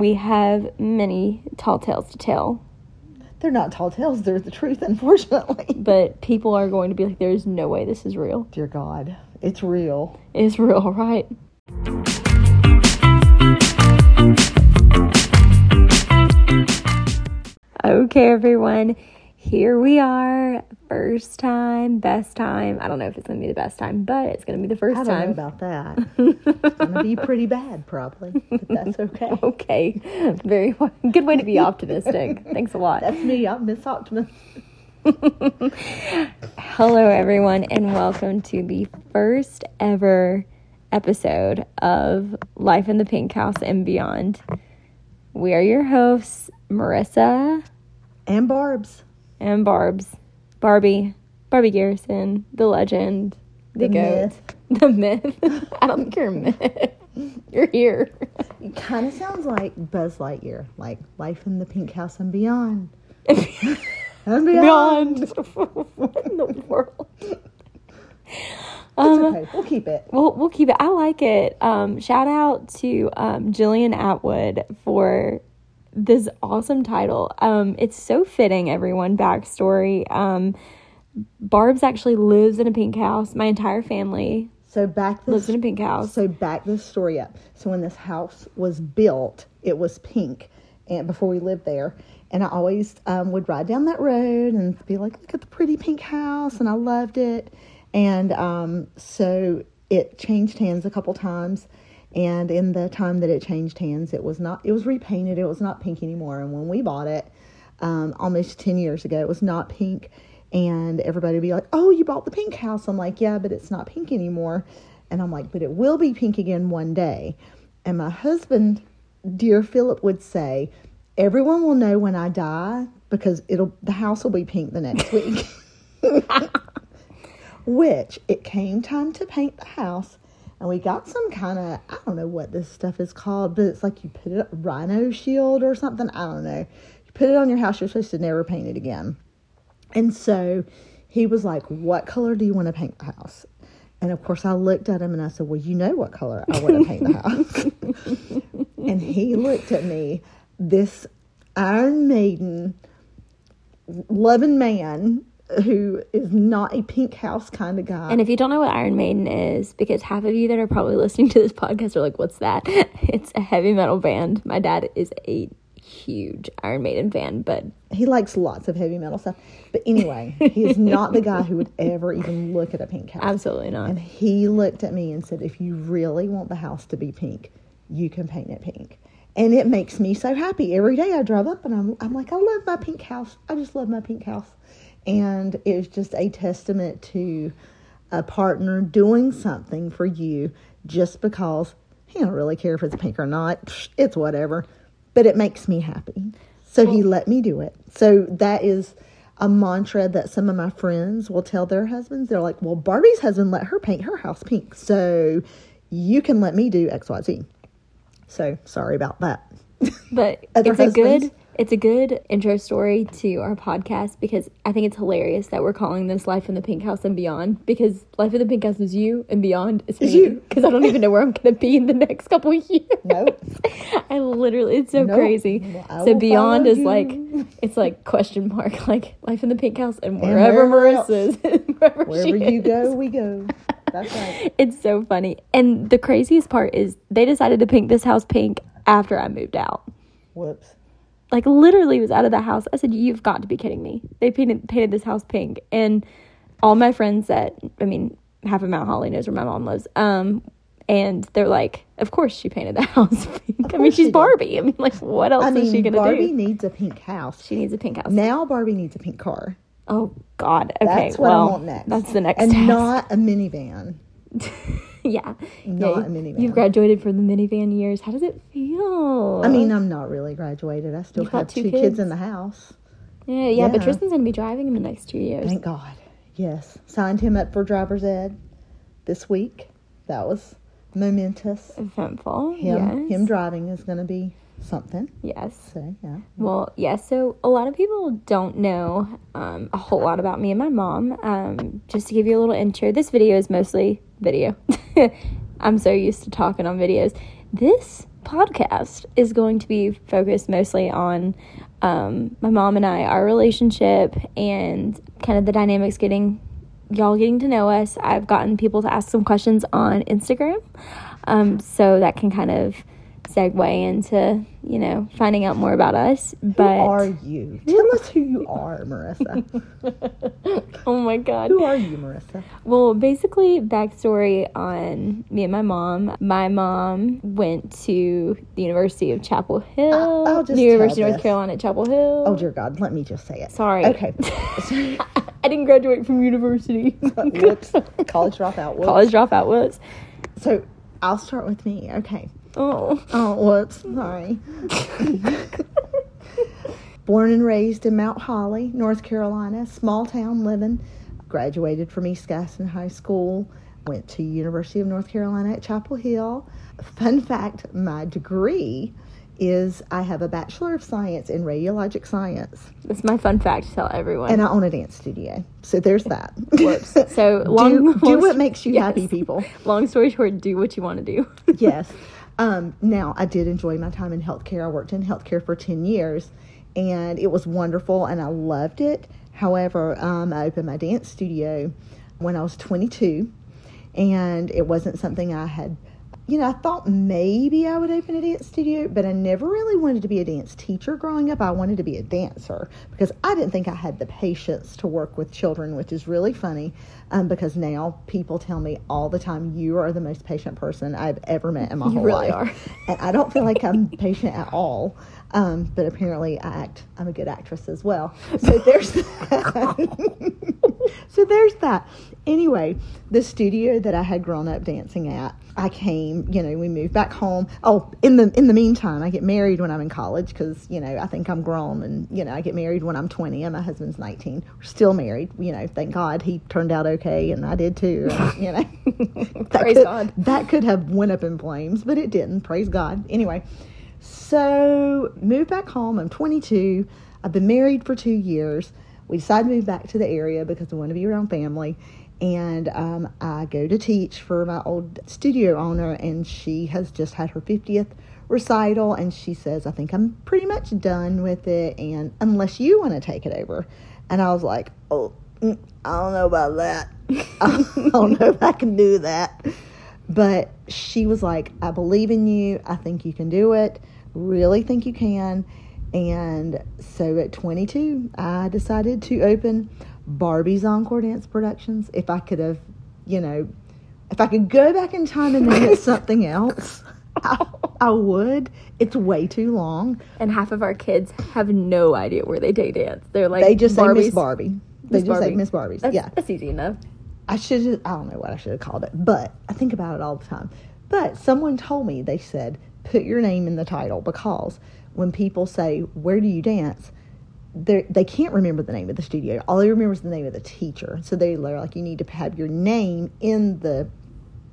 we have many tall tales to tell, They're not tall tales, they're the truth, unfortunately. but people are going to be like, there's no way this is real. Dear God, it's real. It's real, right? Okay, everyone. Here we are. First time, best time. I don't know if it's going to be the best time, but it's going to be the first I don't time. know about that. it's gonna be pretty bad, probably, but that's okay. okay. Very good way to be optimistic. Thanks a lot. That's me. I'm Miss Optimist. Hello, everyone, and welcome to the first ever episode of Life in the Pink House and Beyond. We are your hosts, Marissa And Barb's. And Barb's. Barbie, Barbie Garrison, the legend, the, The goat, myth. the myth. I don't think you're a myth. You're here. It kind of sounds like Buzz Lightyear, like Life in the Pink House and Beyond. and beyond. Beyond. what in the world? It's Um, okay. We'll keep it. We'll we'll keep it. I like it. Um, shout out to um, Jillian Atwood for this awesome title. Um, it's so fitting. Everyone backstory. Um, Barb's actually lives in a pink house. My entire family So back lives in a pink house. So back this story up. So when this house was built, it was pink, and before we lived there, and I always um, would ride down that road and be like, "Look at the pretty pink house," and I loved it. And um, so it changed hands a couple times, and in the time that it changed hands, it was not. It was repainted. It was not pink anymore. And when we bought it, um, almost ten years ago, it was not pink. And everybody would be like, "Oh, you bought the pink house." I'm like, "Yeah, but it's not pink anymore." And I'm like, "But it will be pink again one day." And my husband, dear Philip, would say, "Everyone will know when I die because it'll the house will be pink the next week." Which it came time to paint the house, and we got some kind of I don't know what this stuff is called, but it's like you put it rhino shield or something. I don't know. You put it on your house, you're supposed to never paint it again. And so he was like, What color do you want to paint the house? And of course, I looked at him and I said, Well, you know what color I want to paint the house. and he looked at me, this Iron Maiden loving man who is not a pink house kind of guy. And if you don't know what Iron Maiden is, because half of you that are probably listening to this podcast are like, "What's that?" It's a heavy metal band. My dad is a huge Iron Maiden fan, but he likes lots of heavy metal stuff. But anyway, he is not the guy who would ever even look at a pink house. absolutely not. And he looked at me and said, If you really want the house to be pink, you can paint it pink. And it makes me so happy. Every day I drive up and I'm, I'm like, I love my pink house. I just love my pink house. And it's just a testament to a partner doing something for you just because he don't really care if it's pink or not. It's whatever. But it makes me happy. So he let me do it. So that is a mantra that some of my friends will tell their husbands. They're like, well, Barbie's husband let her paint her house pink. So you can let me do XYZ. So sorry about that. But it's a good husbands? It's a good intro story to our podcast because I think it's hilarious that we're calling this Life in the Pink House and Beyond because Life in the Pink House is you and Beyond is me you. because I don't even know where I'm gonna be in the next couple of years. Nope. I literally it's so Nope. crazy. I so Beyond is you. like it's like question mark like Life in the Pink House and And wherever wherever Marissa is wherever, Wherever you is. go, we go. That's right. It's so funny. And the craziest part is they decided to paint this house pink after I moved out. Whoops. Like literally was out of the house. I said, You've got to be kidding me. They painted painted this house pink. And all my friends that I mean, half of Mount Holly knows where my mom lives. Um and they're like, Of course she painted the house pink. I mean, she's she did. Barbie. I mean, like what else I mean, is she gonna Barbie do? Barbie needs a pink house. She needs a pink house. Now Barbie needs a pink car. Oh God. Okay. That's what well, I want next. That's the next And task. not a minivan. yeah. not yeah, a minivan. You've graduated from the minivan years. How does it feel? I mean, I'm not really graduated. I still You've have two two kids. kids. in the house. yeah, yeah, but. Tristan's gonna be driving in the next two years. Thank God. Yes. Signed him up for driver's ed this week. That was momentous. Eventful. Him yes. him driving is going to be something. Yes. So, yeah. Well, yeah. So a lot of people don't know um, a whole lot about me and my mom. Um, just to give you a little intro, this video is mostly video. I'm so used to talking on videos. This podcast is going to be focused mostly on um, my mom and I, our relationship, and kind of the dynamics getting y'all getting to know us. I've gotten people to ask some questions on Instagram, um, so that can kind of segue into you know finding out more about us. But who are you? Tell us who you are, Marissa. oh my god, who are you, Marissa? Well, basically, backstory on me and my mom. My mom went to the University of Chapel Hill, the University of North this. Carolina at Chapel Hill. Oh dear God, let me just say it. Sorry. Okay. I didn't graduate from university. Whoops. College dropout. Whoops. College dropout was. So I'll start with me. Okay. Oh. Oh, whoops. Sorry. Born and raised in Mount Holly, North Carolina, small town living. Graduated from East Gaston High School. Went to University of North Carolina at Chapel Hill. Fun fact: my degree is I have a Bachelor of Science in Radiologic Science, That's my fun fact to tell everyone. and I own a dance studio. So there's that. Whoops. So long, do, do what makes you yes. happy, people. Long story short, do what you want to do. yes. Um, now, I did enjoy my time in healthcare. I worked in healthcare for 10 years and it was wonderful and I loved it. However, um, I opened my dance studio when I was 22 and it wasn't something I had, you know, I thought maybe I would open a dance studio, but I never really wanted to be a dance teacher growing up. I wanted to be a dancer because I didn't think I had the patience to work with children, which is really funny um, because now people tell me all the time, you are the most patient person I've ever met in my whole really life. are. And I don't feel like I'm patient at all. Um, but apparently I act, I'm a good actress as well. So there's that. so there's that. Anyway, the studio that I had grown up dancing at, I came, you know, we moved back home. Oh, in the in the meantime, I get married when I'm in college because, you know, I think I'm grown and, you know, I get married when I'm 20 and my husband's 19. We're still married, you know, thank God he turned out okay and I did too, and, you know. that Praise could, God. That could have went up in flames, but it didn't. Praise God. Anyway, so moved back home. I'm 22. I've been married for two years. We decided to move back to the area because we want to be around family. And um, I go to teach for my old studio owner, and she has just had her 50th recital. And she says, I think I'm pretty much done with it. And unless you want to take it over. And I was like, oh, mm, I don't know about that. I don't know if I can do that. But she was like, I believe in you. I think you can do it. Really think you can. And so at 22, I decided to open Barbie's Encore Dance Productions. If I could have, you know, if I could go back in time and name it something else, I, I would. It's way too long. And half of our kids have no idea where they day dance. They're like They just say Miss Barbie. They Miss just say Barbie. Miss Barbie's. That's, yeah. that's easy enough. I should have, I don't know what I should have called it, but I think about it all the time. But someone told me, they said, put your name in the title because when people say, Where do you dance? They can't remember the name of the studio. All they remember is the name of the teacher. So they're like, you need to have your name in the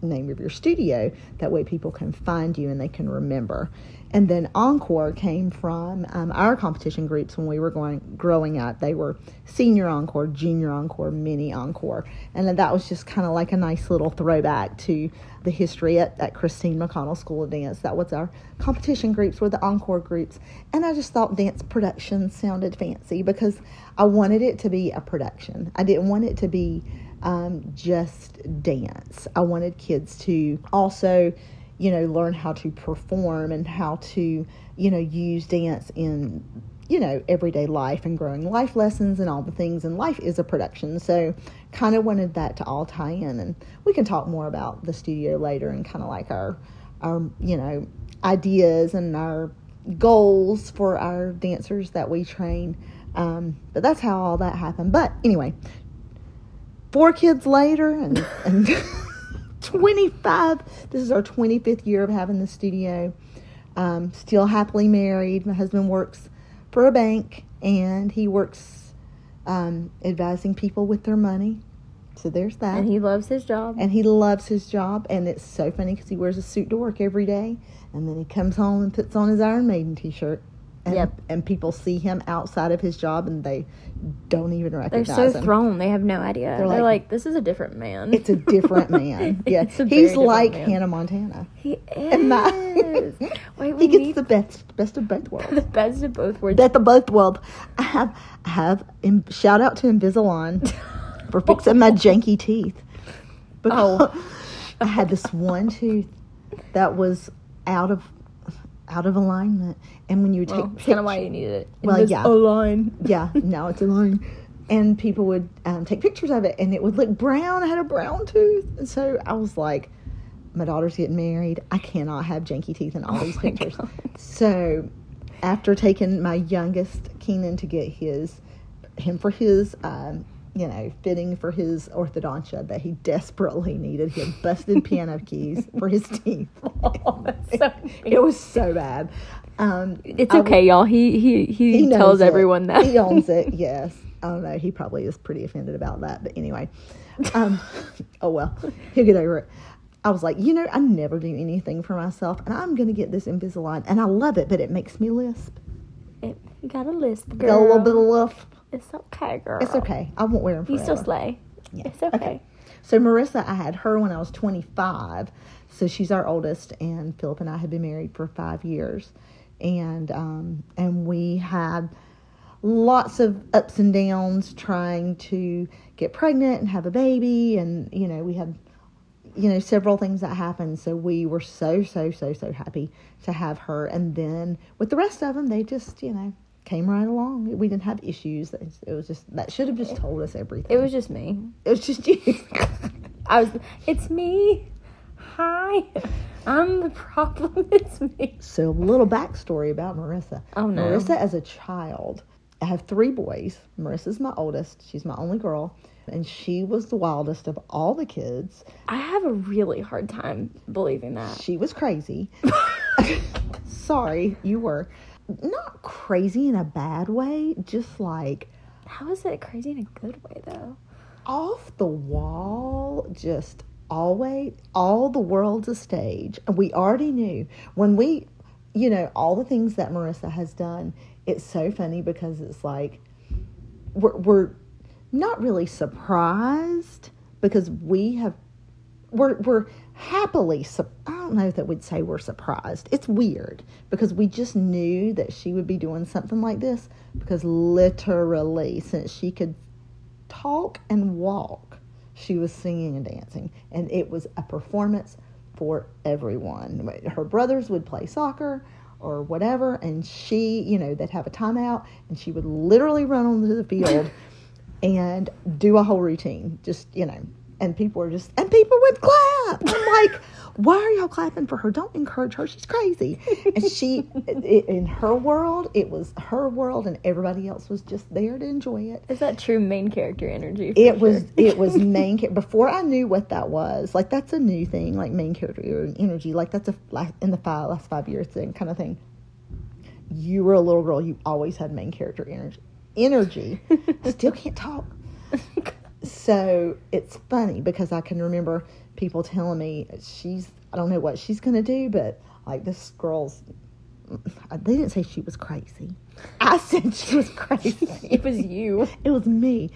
name of your studio. That way people can find you and they can remember. And then Encore came from um, our competition groups when we were going growing up. They were senior Encore, junior Encore, mini Encore. And then that was just kind of like a nice little throwback to the history at, at Christine McConnell School of Dance. That was our competition groups, were the Encore groups. And I just thought dance production sounded fancy because I wanted it to be a production. I didn't want it to be um, just dance. I wanted kids to also, you know, learn how to perform and how to, you know, use dance in, you know, everyday life and growing life lessons and all the things. And life is a production. So, kind of wanted that to all tie in. And we can talk more about the studio later and kind of like our, our, you know, ideas and our goals for our dancers that we train. Um, but that's how all that happened. But anyway, four kids later and, and 25 this is our 25th year of having the studio um, still happily married my husband works for a bank and he works um, advising people with their money so there's that And he loves his job. and he loves his job and it's so funny because he wears a suit to work every day and then he comes home and puts on his iron maiden t-shirt And, Yep. and people see him outside of his job and they don't even recognize They're so him. thrown. They have no idea. They're, like- like, this is a different man. It's a different man. Yeah, It's a very he's like man. Hannah Montana. he is. And that- Wait, He gets need the best best of both worlds. the best of both worlds. Best of both worlds. I have I have im- shout out to Invisalign for fixing my janky teeth. Oh. I had this one tooth that was out of out of alignment, and when you would take well, kind of why you needed it. Well, Invis- yeah. Align. yeah, now it's a line. And people would um, take pictures of it, and it would look brown. I had a brown tooth, and so I was like, "My daughter's getting married. I cannot have janky teeth in all these Oh my pictures." God. So, after taking my youngest Keenan to get his him for his, um, you know, fitting for his orthodontia that he desperately needed, he had busted piano keys for his teeth. Oh, so it was so bad. Um, It's okay, y'all. He he he, he tells everyone that he owns it. Yes, I don't know. He probably is pretty offended about that, but anyway. Um, oh well, he'll get over it. I was like, you know, I never do anything for myself, and I'm gonna get this Invisalign, and I love it, but it makes me lisp. It- you got a lisp, Got girl. a little bit of lisp. It's okay, girl. It's okay. I won't wear them You still slay. Yeah. It's okay. So Marissa, I had her when I was 25. So she's our oldest, and Philip and I had been married for five years, and um, and we had lots of ups and downs trying to get pregnant and have a baby, and you know we had you know several things that happened. So we were so so so so happy to have her, and then with the rest of them, they just you know came right along. We didn't have issues. It was just that should have just told us everything. It was just me. it was just you. I was. It's me. Hi. I'm the problem. It's me. So, a little backstory about Marissa. Oh, no. Marissa, as a child, I have three boys. Marissa's my oldest. She's my only girl. And she was the wildest of all the kids. I have a really hard time believing that. She was crazy. Sorry, you were. Not crazy in a bad way, just like How is it crazy in a good way though? off the wall, just always, all the world's a stage. And we already knew when we, you know, all the things that Marissa has done, it's so funny because it's like, we're, we're not really surprised because we have, we're, we're happily, I don't know that we'd say we're surprised. It's weird because we just knew that she would be doing something like this because literally, since she could talk and walk, she was singing and dancing. And it was a performance for everyone. Her brothers would play soccer or whatever, and she, you know, they'd have a timeout, and she would literally run onto the field and do a whole routine. Just, you know, and people were just, and people would clap. I'm like, why are y'all clapping for her? Don't encourage her. She's crazy. And she, i in her world, it was her world, and everybody else was just there to enjoy it Is that true main character energy? for it was it was main char- before I knew what that was. Like that's a new thing, like main character er, energy. Like that's a like in the five, last five years thing kind of thing. You were a little girl. You always had main character energy. Energy. Still can't talk. So it's funny because I can remember people telling me she's I don't know what she's gonna do, but like this girl's. They didn't say she was crazy. I said she was crazy. It was you. It was me.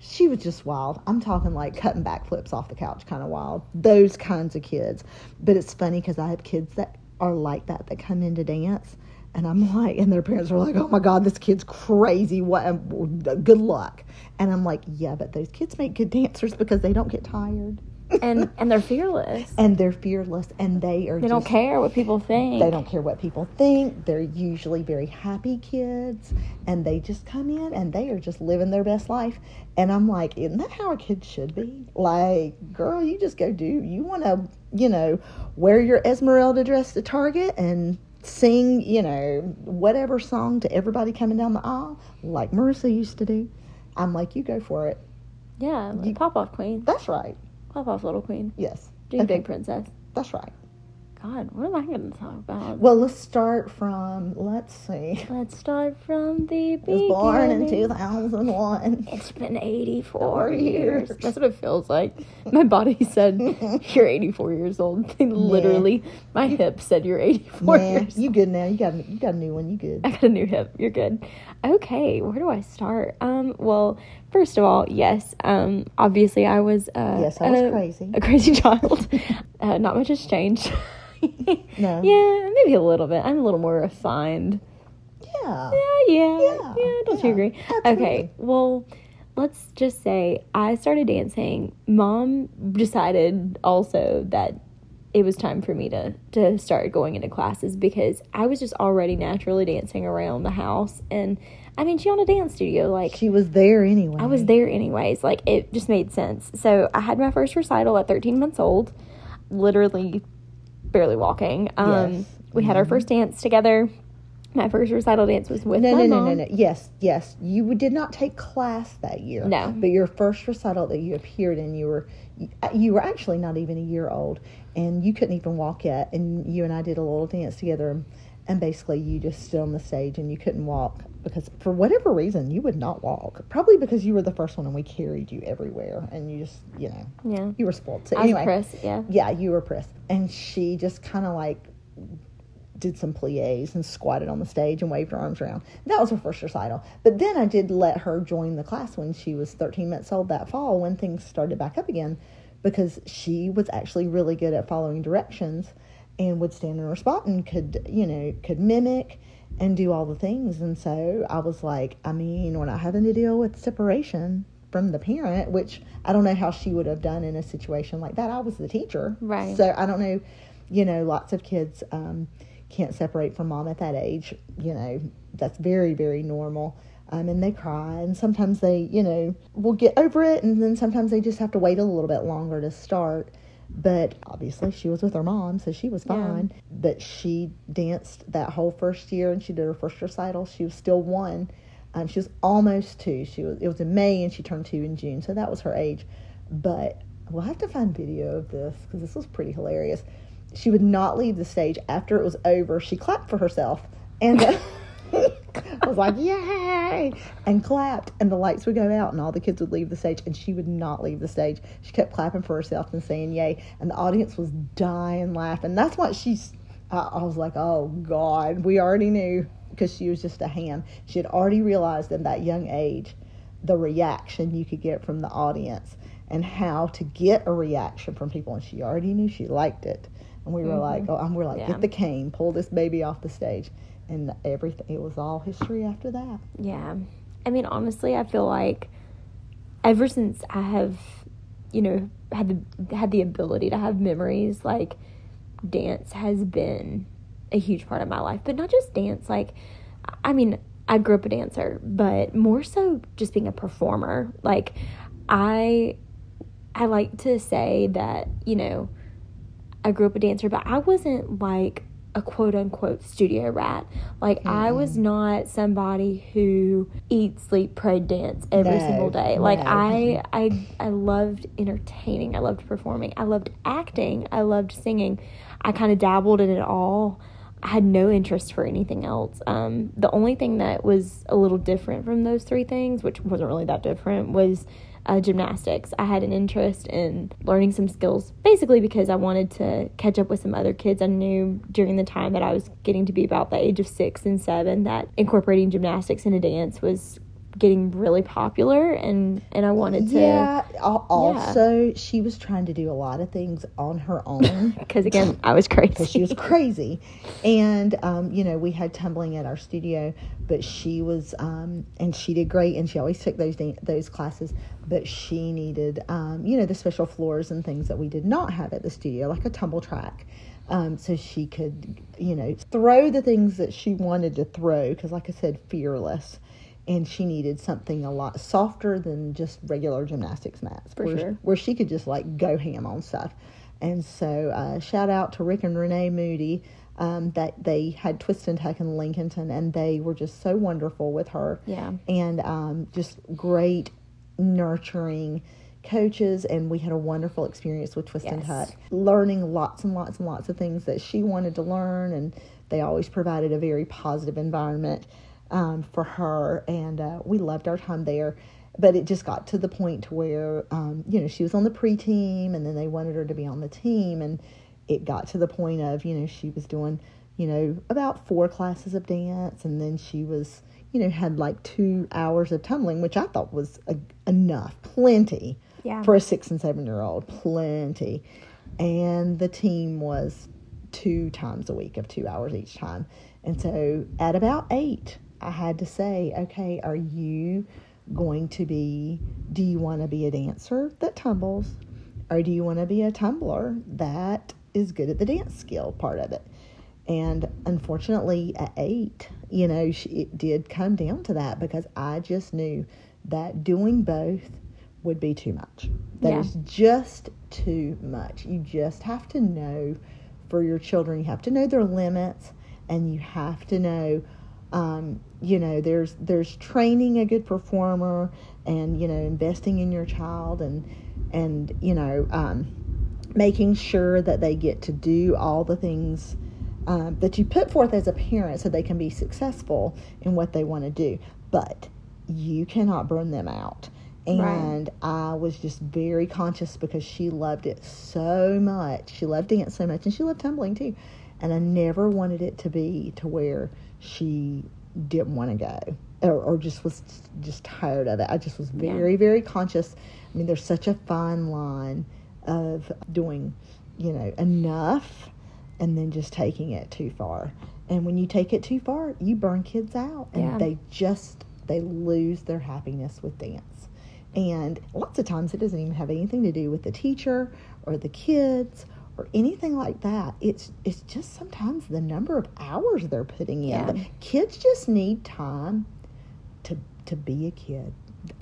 She was just wild. I'm talking like cutting backflips off the couch, kind of wild. Those kinds of kids. But it's funny because I have kids that are like that that come into dance, and I'm like, and their parents are like, "Oh my God, this kid's crazy. What? Um, good luck." And I'm like, "Yeah, but those kids make good dancers because they don't get tired, And and they're fearless. and they're fearless, and they are They don't care what people think. they don't care what people think. They're usually very happy kids, and they just come in and they are just living their best life. And I'm like, isn't that how a kid should be? Like, girl, you just go do. You want to, you know, wear your Esmeralda dress to Target and sing, you know, whatever song to everybody coming down the aisle, like Marissa used to do. I'm like, you go for it. Yeah, like, pop off queen. That's right. Pop off little queen. Yes. Dream Okay. big princess. That's right. God, what am I going to talk about? Well, let's start from, let's see. Let's start from the I was born in 2001. It's been 84 Four years. years. That's what it feels like. My body said, You're 84 years old. Literally, my hip said, You're 84 Yeah, years you good now. You got, you got a new one. You good. I got a new hip. You're good. Okay, where do I start? Um, well, first of all, yes. Um, obviously, I was. Uh, Yes, I was a, crazy. A crazy child. uh, not much has changed. No. Yeah, maybe a little bit. I'm a little more refined. Yeah. Yeah, yeah, Yeah, yeah. Don't you agree? absolutely. Okay, well, let's just say I started dancing. Mom decided also that it was time for me to to start going into classes because I was just already naturally dancing around the house, and I mean, she owned a dance studio. Like She was there anyway. I was there anyways. Like it just made sense. So I had my first recital at 13 months old, literally barely walking. Um, Yes. We had our first dance together. My first recital dance was with No, my no, no, mom. no, no. Yes, yes. You did not take class that year. No. But your first recital that you appeared in, you were you were actually not even a year old, and you couldn't even walk yet. And you and I did a little dance together, and basically you just stood on the stage and you couldn't walk because for whatever reason you would not walk. Probably because you were the first one and we carried you everywhere, and you just you know Yeah. you were spoiled. So I was anyway, Chris, yeah. yeah, you were Chris, and she just kind of like did some plies and squatted on the stage and waved her arms around. That was her first recital. But then I did let her join the class when she was 13 months old that fall when things started back up again because she was actually really good at following directions and would stand in her spot and could, you know, could mimic and do all the things. And so I was like, I mean, we're not having to deal with separation from the parent, which I don't know how she would have done in a situation like that. I was the teacher. Right. So I don't know, you know, lots of kids um, can't separate from mom at that age. You know, that's very, very normal. Um, and they cry, and sometimes they, you know, will get over it, and then sometimes they just have to wait a little bit longer to start. But obviously, she was with her mom, so she was Yeah. fine. But she danced that whole first year, and she did her first recital. She was still one. Um, she was almost two. She was. It was in May, and she turned two in June, so that was her age. But we'll have to find video of this because this was pretty hilarious. She would not leave the stage after it was over. She clapped for herself, and uh, I was like, "Yay!" and clapped, and the lights would go out, and all the kids would leave the stage, and she would not leave the stage. She kept clapping for herself and saying "Yay!" and the audience was dying laughing. That's what she's. I, I was like, "Oh God, we already knew." Because she was just a ham. She had already realized in that young age the reaction you could get from the audience and how to get a reaction from people. And she already knew she liked it. And we were mm-hmm. like, oh, and we're like, Yeah. get the cane, pull this baby off the stage. And everything, it was all history after that. Yeah. I mean, honestly, I feel like ever since I have, you know, had the had the ability to have memories, like dance has been a huge part of my life. But not just dance, like I mean, I grew up a dancer, but more so just being a performer. Like I I like to say that, you know, I grew up a dancer, but I wasn't like a quote unquote studio rat. Like I was not somebody who eat, sleep, pray, dance every No, single day. Like no. I I I loved entertaining. I loved performing. I loved acting. I loved singing. I kind of dabbled in it all. I had no interest for anything else. Um, the only thing that was a little different from those three things, which wasn't really that different, was uh, gymnastics. I had an interest in learning some skills, basically because I wanted to catch up with some other kids I knew during the time that I was getting to be about the age of six and seven. That incorporating gymnastics into dance was getting really popular, and and I wanted to. Yeah. al- Also, she was trying to do a lot of things on her own. Because again, I was crazy. because she was crazy. And, um, you know, we had tumbling at our studio, but she was, um, and she did great, and she always took those those classes. But she needed, um, you know, the special floors and things that we did not have at the studio, like a tumble track. Um, so she could, you know, throw the things that she wanted to throw, because, like I said, fearless. And she needed something a lot softer than just regular gymnastics mats, For where, sure. where she could just like go ham on stuff. And so, uh, shout out to Rick and Renee Moody. Um, that they had Twist and Tuck in Lincolnton, and they were just so wonderful with her. Yeah. And um, just great, nurturing, coaches, and we had a wonderful experience with Twist and Yes. Tuck, learning lots and lots and lots of things that she wanted to learn, and they always provided a very positive environment um, for her, and uh, we loved our time there. But it just got to the point to where, um, you know, she was on the pre team, and then they wanted her to be on the team, and it got to the point of, you know, she was doing, you know, about four classes of dance, and then she was, you know, had like two hours of tumbling, which I thought was a, enough, plenty Yeah. for a six and seven year old, plenty. And the team was two times a week of two hours each time. And so at about eight, I had to say, okay, are you going to be, do you want to be a dancer that tumbles? Or do you want to be a tumbler that is good at the dance skill part of it? And unfortunately, at eight, you know, she, it did come down to that because I just knew that doing both would be too much. That is Yeah. just too much. You just have to know for your children, you have to know their limits and you have to know um, you know there's there's training a good performer and you know investing in your child and and you know um, making sure that they get to do all the things um, that you put forth as a parent so they can be successful in what they want to do but you cannot burn them out and I was just very conscious because she loved it so much. She loved dance so much, and she loved tumbling too. And I never wanted it to be to where she didn't want to go or, or just was just tired of it. I just was Yeah. very, very conscious. I mean, there's such a fine line of doing, you know, enough and then just taking it too far. And when you take it too far, you burn kids out, and Yeah. they just they lose their happiness with dance. And lots of times it doesn't even have anything to do with the teacher or the kids or anything like that. It's it's just sometimes the number of hours they're putting in. Yeah. Kids just need time to to be a kid.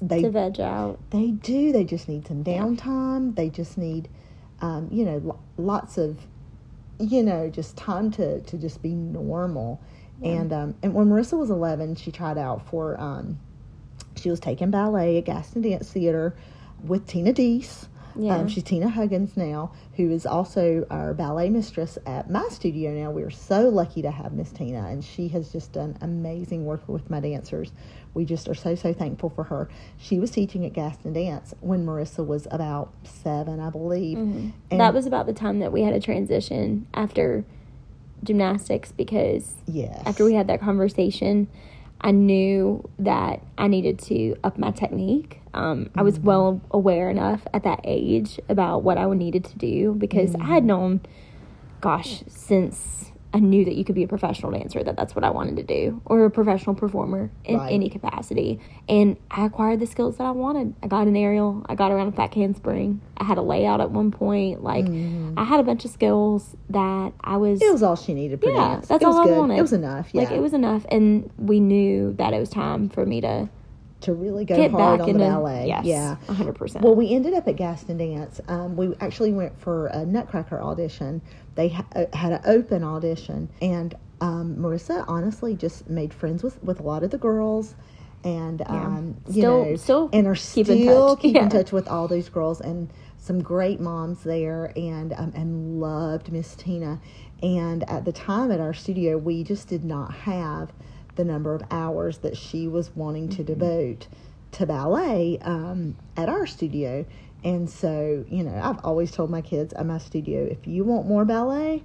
They to veg out. they do. They just need some downtime. They just need, um, you know, lo- lots of, you know, just time to, to just be normal. And um, and when Marissa was 11, she tried out for, um, she was taking ballet at Gaston Dance Theater with Tina Deese. Yeah. Um, she's Tina Huggins now, who is also our ballet mistress at my studio now. We're so lucky to have Miss Tina, and she has just done amazing work with my dancers. We just are so, so thankful for her. She was teaching at Gaston Dance when Marissa was about seven, I believe. And that was about the time that we had a transition after gymnastics because yes. after we had that conversation, I knew that I needed to up my technique. Um, I was well aware enough at that age about what I needed to do because I had known, gosh, since I knew that you could be a professional dancer, that that's what I wanted to do, or a professional performer in Right. any capacity. And I acquired the skills that I wanted. I got an aerial, I got around a back handspring, I had a layout at one point. Like, mm-hmm. I had a bunch of skills that I was. it was all she needed for Yeah, dance. that's all I good. wanted. It was enough. Yeah. Like it was enough, and we knew that it was time for me to to really go get hard on into the ballet. Yes, Yeah. hundred percent. Well, we ended up at Gaston Dance. Um, we actually went for a Nutcracker audition. They ha- uh, had an open audition, and um, Marissa honestly just made friends with, with a lot of the girls, and um, you Still- know, still and are keep in still touch. keep Yeah. in touch with all those girls and some great moms there, and um, and loved Miss Tina. And at the time at our studio, we just did not have the number of hours that she was wanting to devote to ballet um, at our studio. And so, you know, I've always told my kids at my studio, if you want more ballet,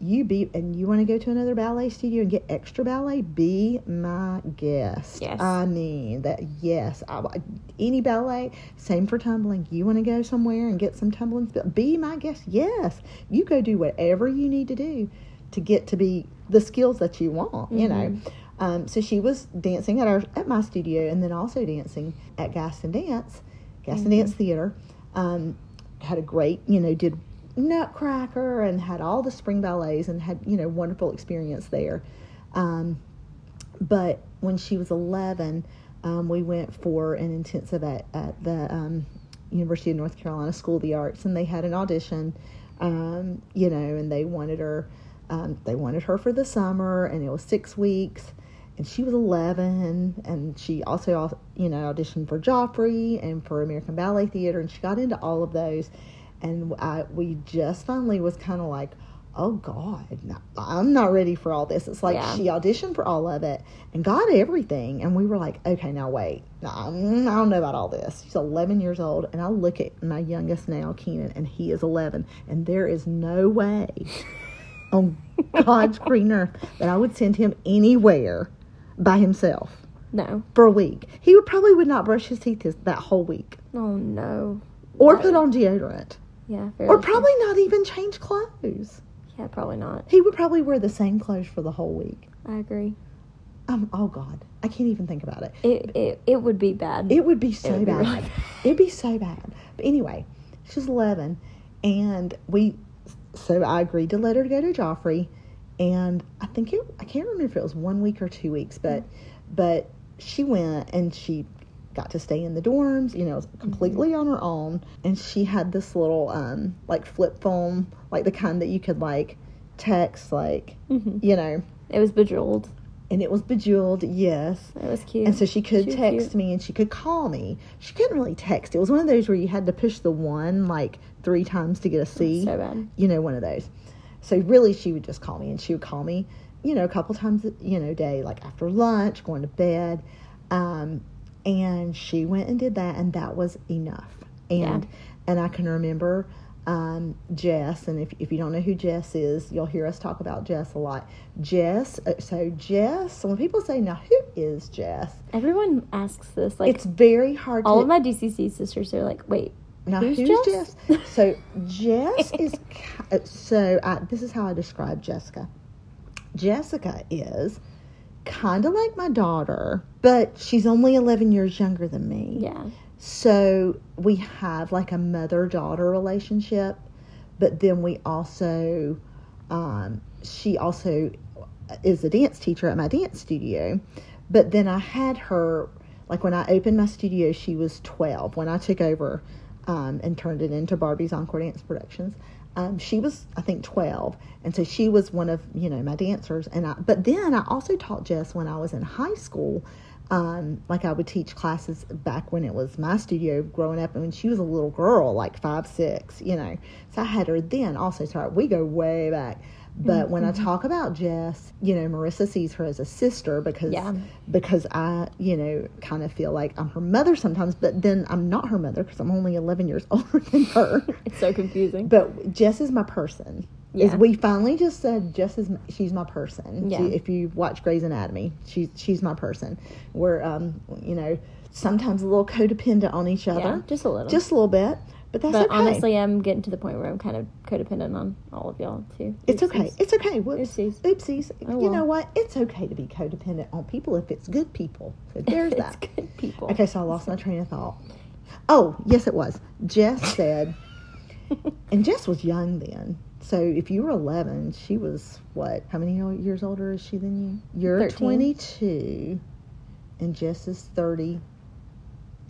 you be and you want to go to another ballet studio and get extra ballet, be my guest. Yes. I mean that. Yes, I, any ballet. Same for tumbling. You want to go somewhere and get some tumbling? Be my guest. Yes, you go do whatever you need to do to get to be the skills that you want. You know. Um, so she was dancing at our at my studio, and then also dancing at Gaston Dance, Gaston Dance Theater. Um, had a great, you know, did Nutcracker and had all the spring ballets and had you know wonderful experience there. Um, but when she was 11, um, we went for an intensive at, at the um, University of North Carolina School of the Arts, and they had an audition, um, you know, and they wanted her, um, they wanted her for the summer, and it was six weeks, and she was 11 and she also you know auditioned for joffrey and for american ballet theater and she got into all of those. And I, we just finally was kind of like oh god i'm not ready for all this. It's like Yeah. she auditioned for all of it and got everything and we were like okay now wait. No, I'm- mm, i don't know about all this. She's 11 years old and i look at my youngest now keenan and he is 11 and there is no way on god's green earth that i would send him anywhere by himself No. for a week he would probably would not brush his teeth this, that whole week Oh no. or put on deodorant Yeah. or probably not even change clothes Yeah, probably not. he would probably wear the same clothes for the whole week I agree. um oh god i can't even think about it It it, it would be bad. It would be so would be bad. really bad. It'd be so bad. But anyway, she's 11, and we, so I agreed to let her go to Joffrey, and I think it, I can't remember if it was one week or two weeks, but, but she went and she got to stay in the dorms, you know, completely on her own, and she had this little, um, like flip phone, like the kind that you could like text, like, Mhm. you know, It was bejeweled. and it was bejeweled, yes. It was cute. And so she could She text cute. me and she could call me. She couldn't really text. It was one of those where you had to push the one like three times to get a C. so bad. You know, one of those. So really, she would just call me and she would call me, you know, a couple times, you know, a day, like after lunch, going to bed. Um, and she went and did that, and that was enough. And Yeah. and I can remember um, Jess, and if, if you don't know who Jess is, you'll hear us talk about Jess a lot. Jess, uh, so Jess, when people say, now who is Jess? Everyone asks this. Like it's very hard all to of my DCC sisters are like, wait, now who's, who's, Jess? Jess? so Jess is uh, so I, this is how I describe Jessica. Jessica is kind of like my daughter, but she's only 11 years younger than me. yeah, So we have like a mother daughter relationship, but then we also, um, she also is a dance teacher at my dance studio. But then I had her, like when I opened my studio, she was 12. When I took over um, and turned it into Barbie's Encore Dance Productions, um, she was, I think, 12. And so she was one of, you know, my dancers. And I, but then I also taught Jess when I was in high school um, like I would teach classes back when it was my studio growing up, and when she was a little girl, like five, six, you know. So I had her then also. So we go way back. But when I talk about Jess, you know, Marissa sees her as a sister because Yeah. because I, you know, kind of feel like I'm her mother sometimes, but then I'm not her mother because I'm only 11 years older than her. it's so confusing. But Jess is my person. Is Yeah. we finally just said Jess is my, she's my person. Yeah. She- if you watch Grey's Anatomy, she's she's my person. We're um you know sometimes a little codependent on each other, yeah, just a little. just a little bit, but that's but okay. honestly, I'm getting to the point where I'm kind of codependent on all of y'all too. it's okay. It's okay. Whoops. Oopsies. Oopsies. Oh, You know what? It's okay to be codependent on people if it's good people. So there's it's that. good people. Okay, so I lost my train of thought. Oh, yes, it was. Jess said, and Jess was young then. So if you were 11, she was what? How many years older is she than you? You're 13. 22, and Jess is 30.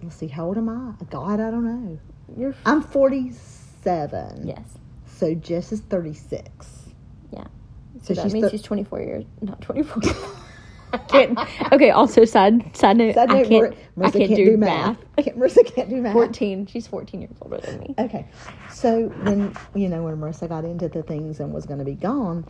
Let's see, how old am I? God, I don't know. You're I'm 47. yes, So Jess is 36. yeah. So, So that she's means she's 24 years, not 24. I can't. Okay. Also, side side note, Side I note, can't. Mar- I Marissa can't, do, math. Can't- Marissa can't do math. 14. She's 14 years older than me. Okay, so when you know when Marissa got into the things and was going to be gone,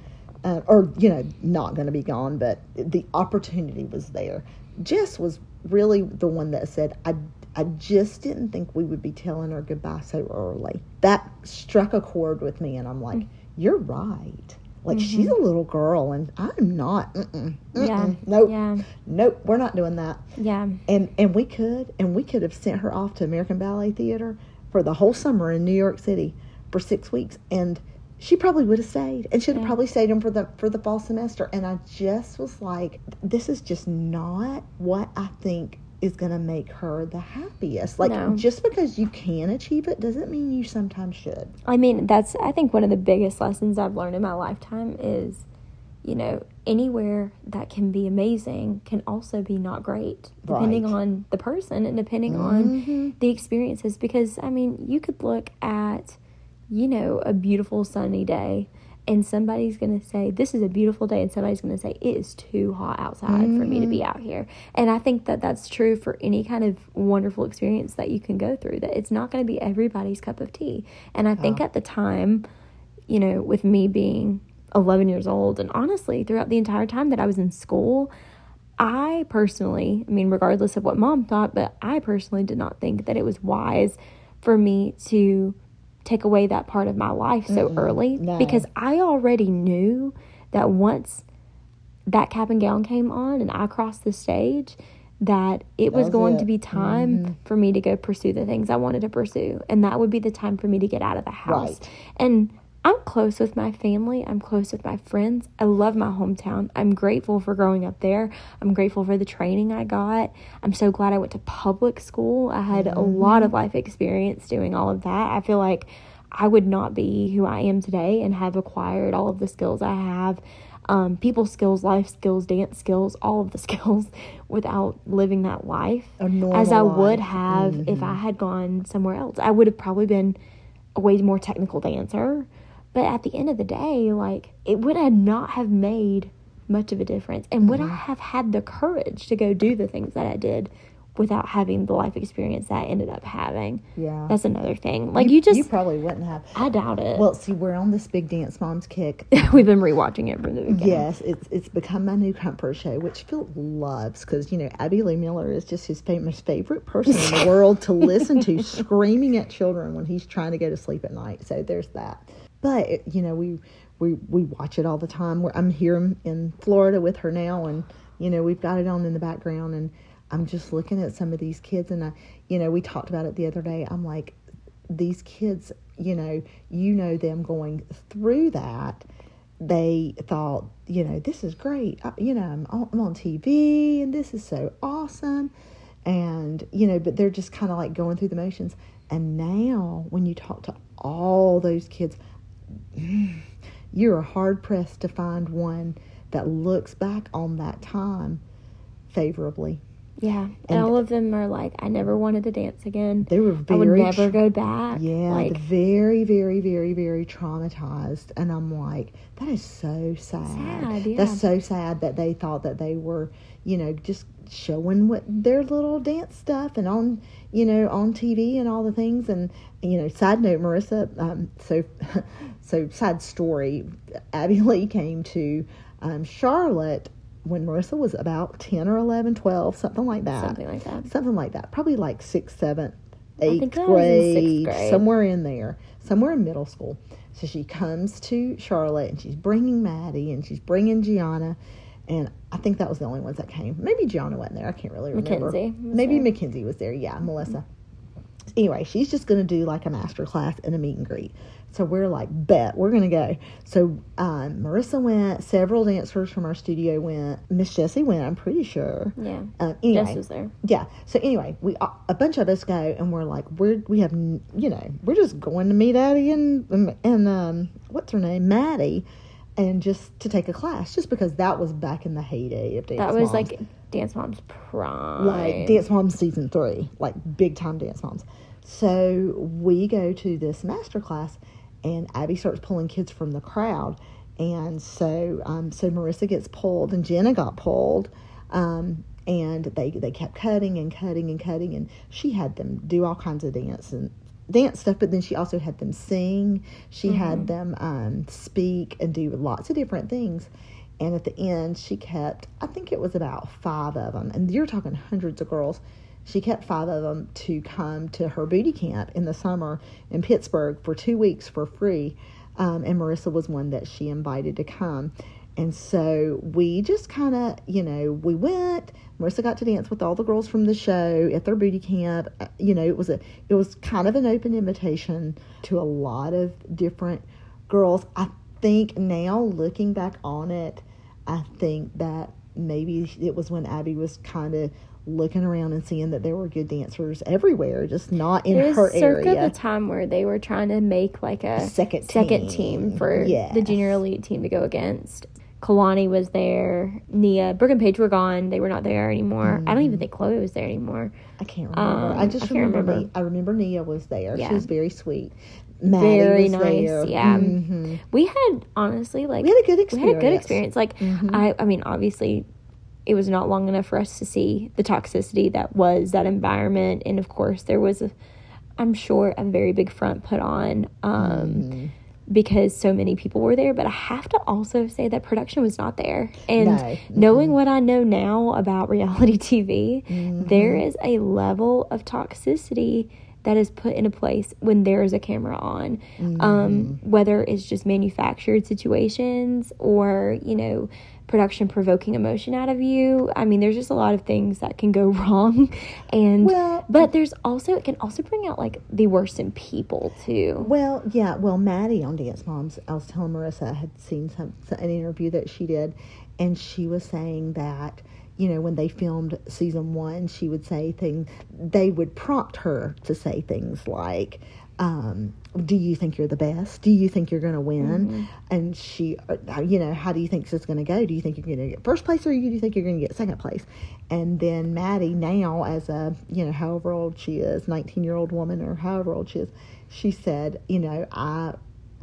uh, or you know not going to be gone, but the opportunity was there. Jess was really the one that said, "I I just didn't think we would be telling her goodbye so early." That struck a chord with me, and I'm like, Mm. "You're right." Like she's a little girl, and I'm not. Mm-mm, Mm-hmm. Yeah. Nope. Yeah. Nope. We're not doing that Yeah. and and we could and we could have sent her off to American Ballet Theater for the whole summer in New York City for six weeks, and she probably would have stayed, and she'd have Yeah. probably stayed in for the for the fall semester. And I just was like, this is just not what I think is going to make her the happiest. Like No. just because you can achieve it doesn't mean you sometimes should. I mean, that's, I think, one of the biggest lessons I've learned in my lifetime is, you know, anywhere that can be amazing can also be not great, depending Right. on the person and depending Mhm. on the experiences. Because, I mean, you could look at, you know, a beautiful sunny day and somebody's going to say this is a beautiful day and somebody's going to say it is too hot outside for me to be mm. out here. And i think that that's true for any kind of wonderful experience that you can go through that it's not going to be everybody's cup of tea. And i think at the time you know with me being 11 years old and honestly throughout the entire time that i was in school i personally i mean regardless of what mom thought but i personally did not think that it was wise for me to take away that part of my life so mm-hmm. early no. because I already knew that once that cap and gown came on and I crossed the stage, that it was, was going it. to be time mm-hmm. for me to go pursue the things I wanted to pursue. And that would be the time for me to get out of the house. Right. And I'm close with my family. I'm close with my friends. I love my hometown. I'm grateful for growing up there. I'm grateful for the training I got. I'm so glad I went to public school. I had a lot of life experience doing all of that. I feel like I would not be who I am today and have acquired all of the skills I have um, people skills, life skills, dance skills, all of the skills without living that life as I would have if I had gone somewhere else. I would have probably been a way more technical dancer. But at the end of the day, like it would have not have made much of a difference. And would I Mm-hmm. have had the courage to go do the things that I did without having the life experience that I ended up having? Yeah. That's another thing. Like you, just you probably wouldn't have. I doubt it. Well, see, we're on this big dance moms kick. we've been rewatching it from the beginning. Yes, it's it's become my new comfort show, which Phil loves because you know Abby Lee Miller is just his famous favorite person in the world to listen to, screaming at children when he's trying to go to sleep at night. So there's that. But it- you know we we we watch it all the time. We're, I'm here in, Florida with her now, and you know we've got it on in the background, and I'm just looking at some of these kids, and I you know we talked about it the other day. I'm like these kids, you know, you know them going through that they thought, you know, this is great. I, you know, I'm on, I'm on TV and this is so awesome. And, you know, but they're just kind of like going through the motions. And now when you talk to all those kids, you're hard pressed to find one that looks back on that time favorably. Yeah, and, And- all of them are like, I never wanted to dance again. They were very. I would never go back. Yeah, like very, very, very, very traumatized. And I'm like, that is so sad. Sad, yeah. That's so sad that they thought that they were, you know, just showing what their little dance stuff and on, you know, on TV and all the things. And, you know, side note, Marissa, um, so, so side story, Abby Lee came to um, Charlotte when Marissa was about 10 or 11, 12, something like that something like that. something like that. Probably like sixth, seventh, eighth I was in sixth grade, grade. somewhere in there, somewhere in middle school. So she comes to Charlotte and she's bringing Maddie and she's bringing Gianna. And I think that was the only ones that came. Maybe Gianna wasn't there. I can't really remember. Mackenzie Maybe there. Mackenzie was there. Yeah, Melissa. Anyway, she's just going to do like a master class and a meet and greet. So we're like, bet we're going to go. So um, Marissa went. Several dancers from our studio went. Miss Jessie went. I'm pretty sure. Yeah. Uh, anyway, Jess was there. yeah. So anyway, we a bunch of us go, and we're like, we're we have you know we're just going to meet Addie and and um what's her name Maddie, and just to take a class, just because that was back in the heyday of dance. That was Moms. like Dance Mom's prime. like Dance Moms season three, like big time Dance Moms. So we go to this master class, and Abby starts pulling kids from the crowd, and so um, so Marissa gets pulled, and Jenna got pulled, um, and they they kept cutting and cutting and cutting, and she had them do all kinds of dance and dance stuff, but then she also had them sing. She had them um, speak and do lots of different things. And at the end, she kept, I think it was about five of them, and you're talking hundreds of girls. She kept five of them to come to her booty camp in the summer in Pittsburgh for two weeks for free. Um, and Marissa was one that she invited to come. And so we just kind of, you know, we went. Marissa got to dance with all the girls from the show at their booty camp. Uh, You know, it was a, it was kind of an open invitation to a lot of different girls. I think now looking back on it, I think that maybe it was when Abby was kind of looking around and seeing that there were good dancers everywhere, just not in It was her circa area. the time where they were trying to make like a Second second team. team for the junior elite team to go against. Kalani was there. Nia, Brooke and Paige were gone. They were not there anymore. I don't even think Chloe was there anymore. I can't remember. Um, I just I remember. remember. Nia, I remember Nia was there. Yeah. She was very sweet. Maddie very was nice. there. Yeah, Mhm. we had honestly like We had a good we experience. had a good experience. Like Mhm. I, I mean, obviously, it was not long enough for us to see the toxicity that was that environment, and of course, there was, a, I'm sure, a very big front put on. Um, Mm-hmm. Because so many people were there, but I have to also say that production was not there. And No. knowing what I know now about reality TV, Mm-hmm. there is a level of toxicity that is put into place when there is a camera on. Mm-hmm. Um, whether it's just manufactured situations or, you know, production provoking emotion out of you. I mean, there's just a lot of things that can go wrong. And, Well- but there's also, it can also bring out like the worst in people too. Well, yeah. Well, Maddie on Dance Moms, I was telling Marissa I had seen some an interview that she did, and she was saying that you know when they filmed season one, she would say things. They would prompt her to say things like. Um, do you think you're the best? Do you think you're going to win? And she, uh, you know, how do you think it's going to go? Do you think you're going to get first place or do you think you're going to get second place? And then Maddie, now as a, you know, however old she is, 19 year old woman or however old she is, she said, you know, I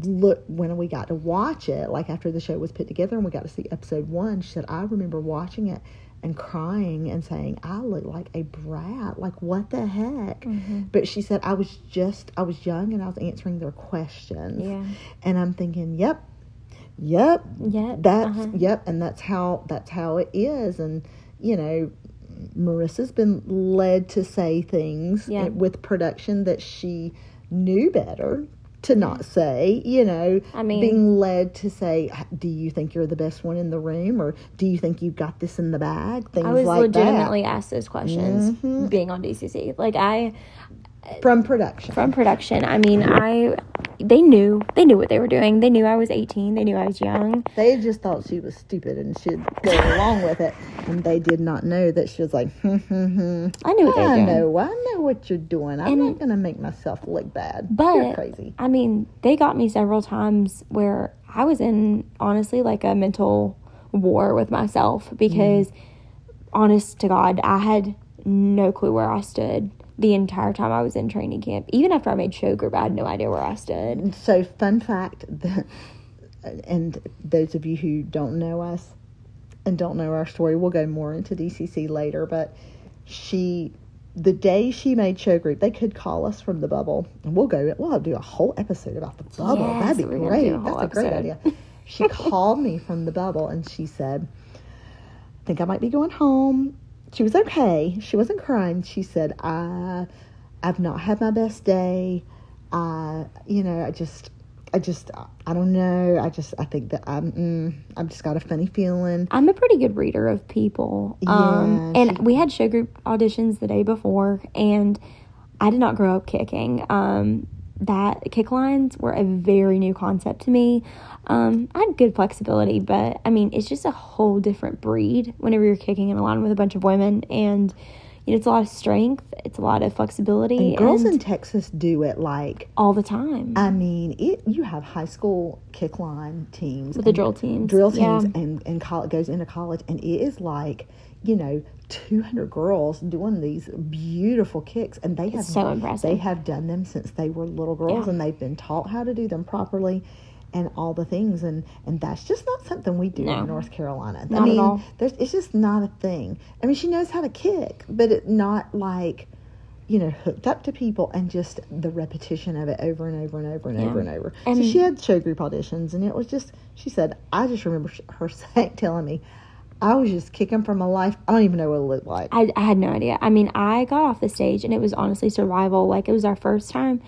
look when we got to watch it, like after the show was put together and we got to see episode one, she said, I remember watching it and crying and saying, I look like a brat. Like, what the heck? But she said, I was just, I was young and I was answering their questions. Yeah. And I'm thinking, yep, yep, yep, that's uh-huh. yep and that's how that's how it is and you know marissa's been led to say things Yeah. with production that she knew better to not say you know I mean- being led to say do you think you're the best one in the room? Or do you think you've got this in the bag? Things I was like legitimately asked those questions Mm-hmm. being on DCC. Like I, from production. From production, I mean, I, they knew, they knew what they were doing. They knew I was 18. They knew I was young. they just thought she was stupid and should go along with it and they did not know that she was like hmm, hmm, hmm. I knew what they were I doing. know, I know what you're doing. I'm And- not gonna make myself look bad. But you're crazy. I mean, they got me several times where I was in honestly like a mental war with myself because honest to God, I had no clue where I stood the entire time I was in training camp. Even after I made show group, I had no idea where I stood. So, fun fact, the, and those of you who don't know us and don't know our story, we'll go more into DCC later. But she, the day she made show group, they could call us from the bubble, and we'll go. We'll do a whole episode about the bubble. Yes, That'd be great. a That's a great idea. She called me from the bubble, and she said, "I think I might be going home." She was okay. She wasn't crying. She said, "I, I've not had my best day. I, you know, I just." I just, I don't know. I just, I think that I'm, mm, I've just got a funny feeling. I'm a pretty good reader of people. um, Yeah, and we had show group auditions the day before, and I did not grow up kicking. Um, that kick lines were a very new concept to me. Um, I had good flexibility, but I mean, it's just a whole different breed whenever you're kicking in a line with a bunch of women, and you know, it's a lot of strength, it's a lot of flexibility, And girls and in Texas do it like, all the time. I mean, it. You have high school kick line teams With the drill teams, drill yeah. teams, and and college goes into college, and it is like, you know, two hundred girls doing these beautiful kicks, and they have so impressive. They have done them since they were little girls, Yeah. and they've been taught how to do them properly. And all the things, and and that's just not something we do No. in North Carolina. I Not at mean, all. there's it's just not a thing. I mean, she knows how to kick, but it not like you know, hooked up to people and just the repetition of it over and over and over and Yeah. over and over. And- so she had show group auditions, and it was just, she said, I just remember her saying, telling me, I was just kicking for my life. I don't even know what it looked like. I, I had no idea. I mean, I got off the stage and it was honestly survival. Like it was our first time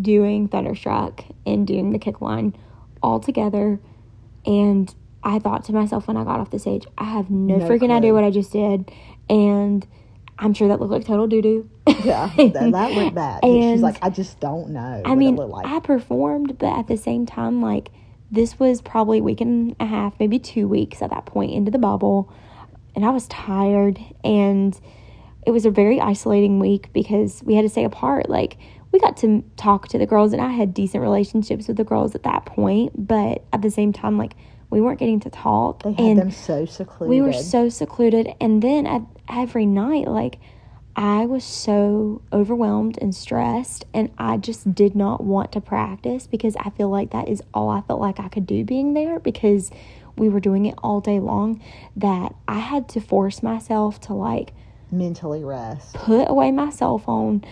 doing Thunderstruck and doing the kick line all together. And I thought to myself when I got off the stage, I have no, No freaking idea what I just did. And I'm sure that looked like total doo doo. yeah, that, that looked bad. And she's like, I just don't know I what mean, it looked like. I performed, but at the same time, like this was probably a week and a half, maybe two weeks at that point into the bubble, and I was tired, and it was a very isolating week because we had to stay apart. Like we got to talk to the girls, and I had decent relationships with the girls at that point, but at the same time, like we weren't getting to talk, they had and them so secluded. we were so secluded and then at every night like I was so overwhelmed and stressed, and I just did not want to practice because I feel like that is all I felt like I could do being there because we were doing it all day long. That I had to force myself to like Mentally rest. put away my cell phone,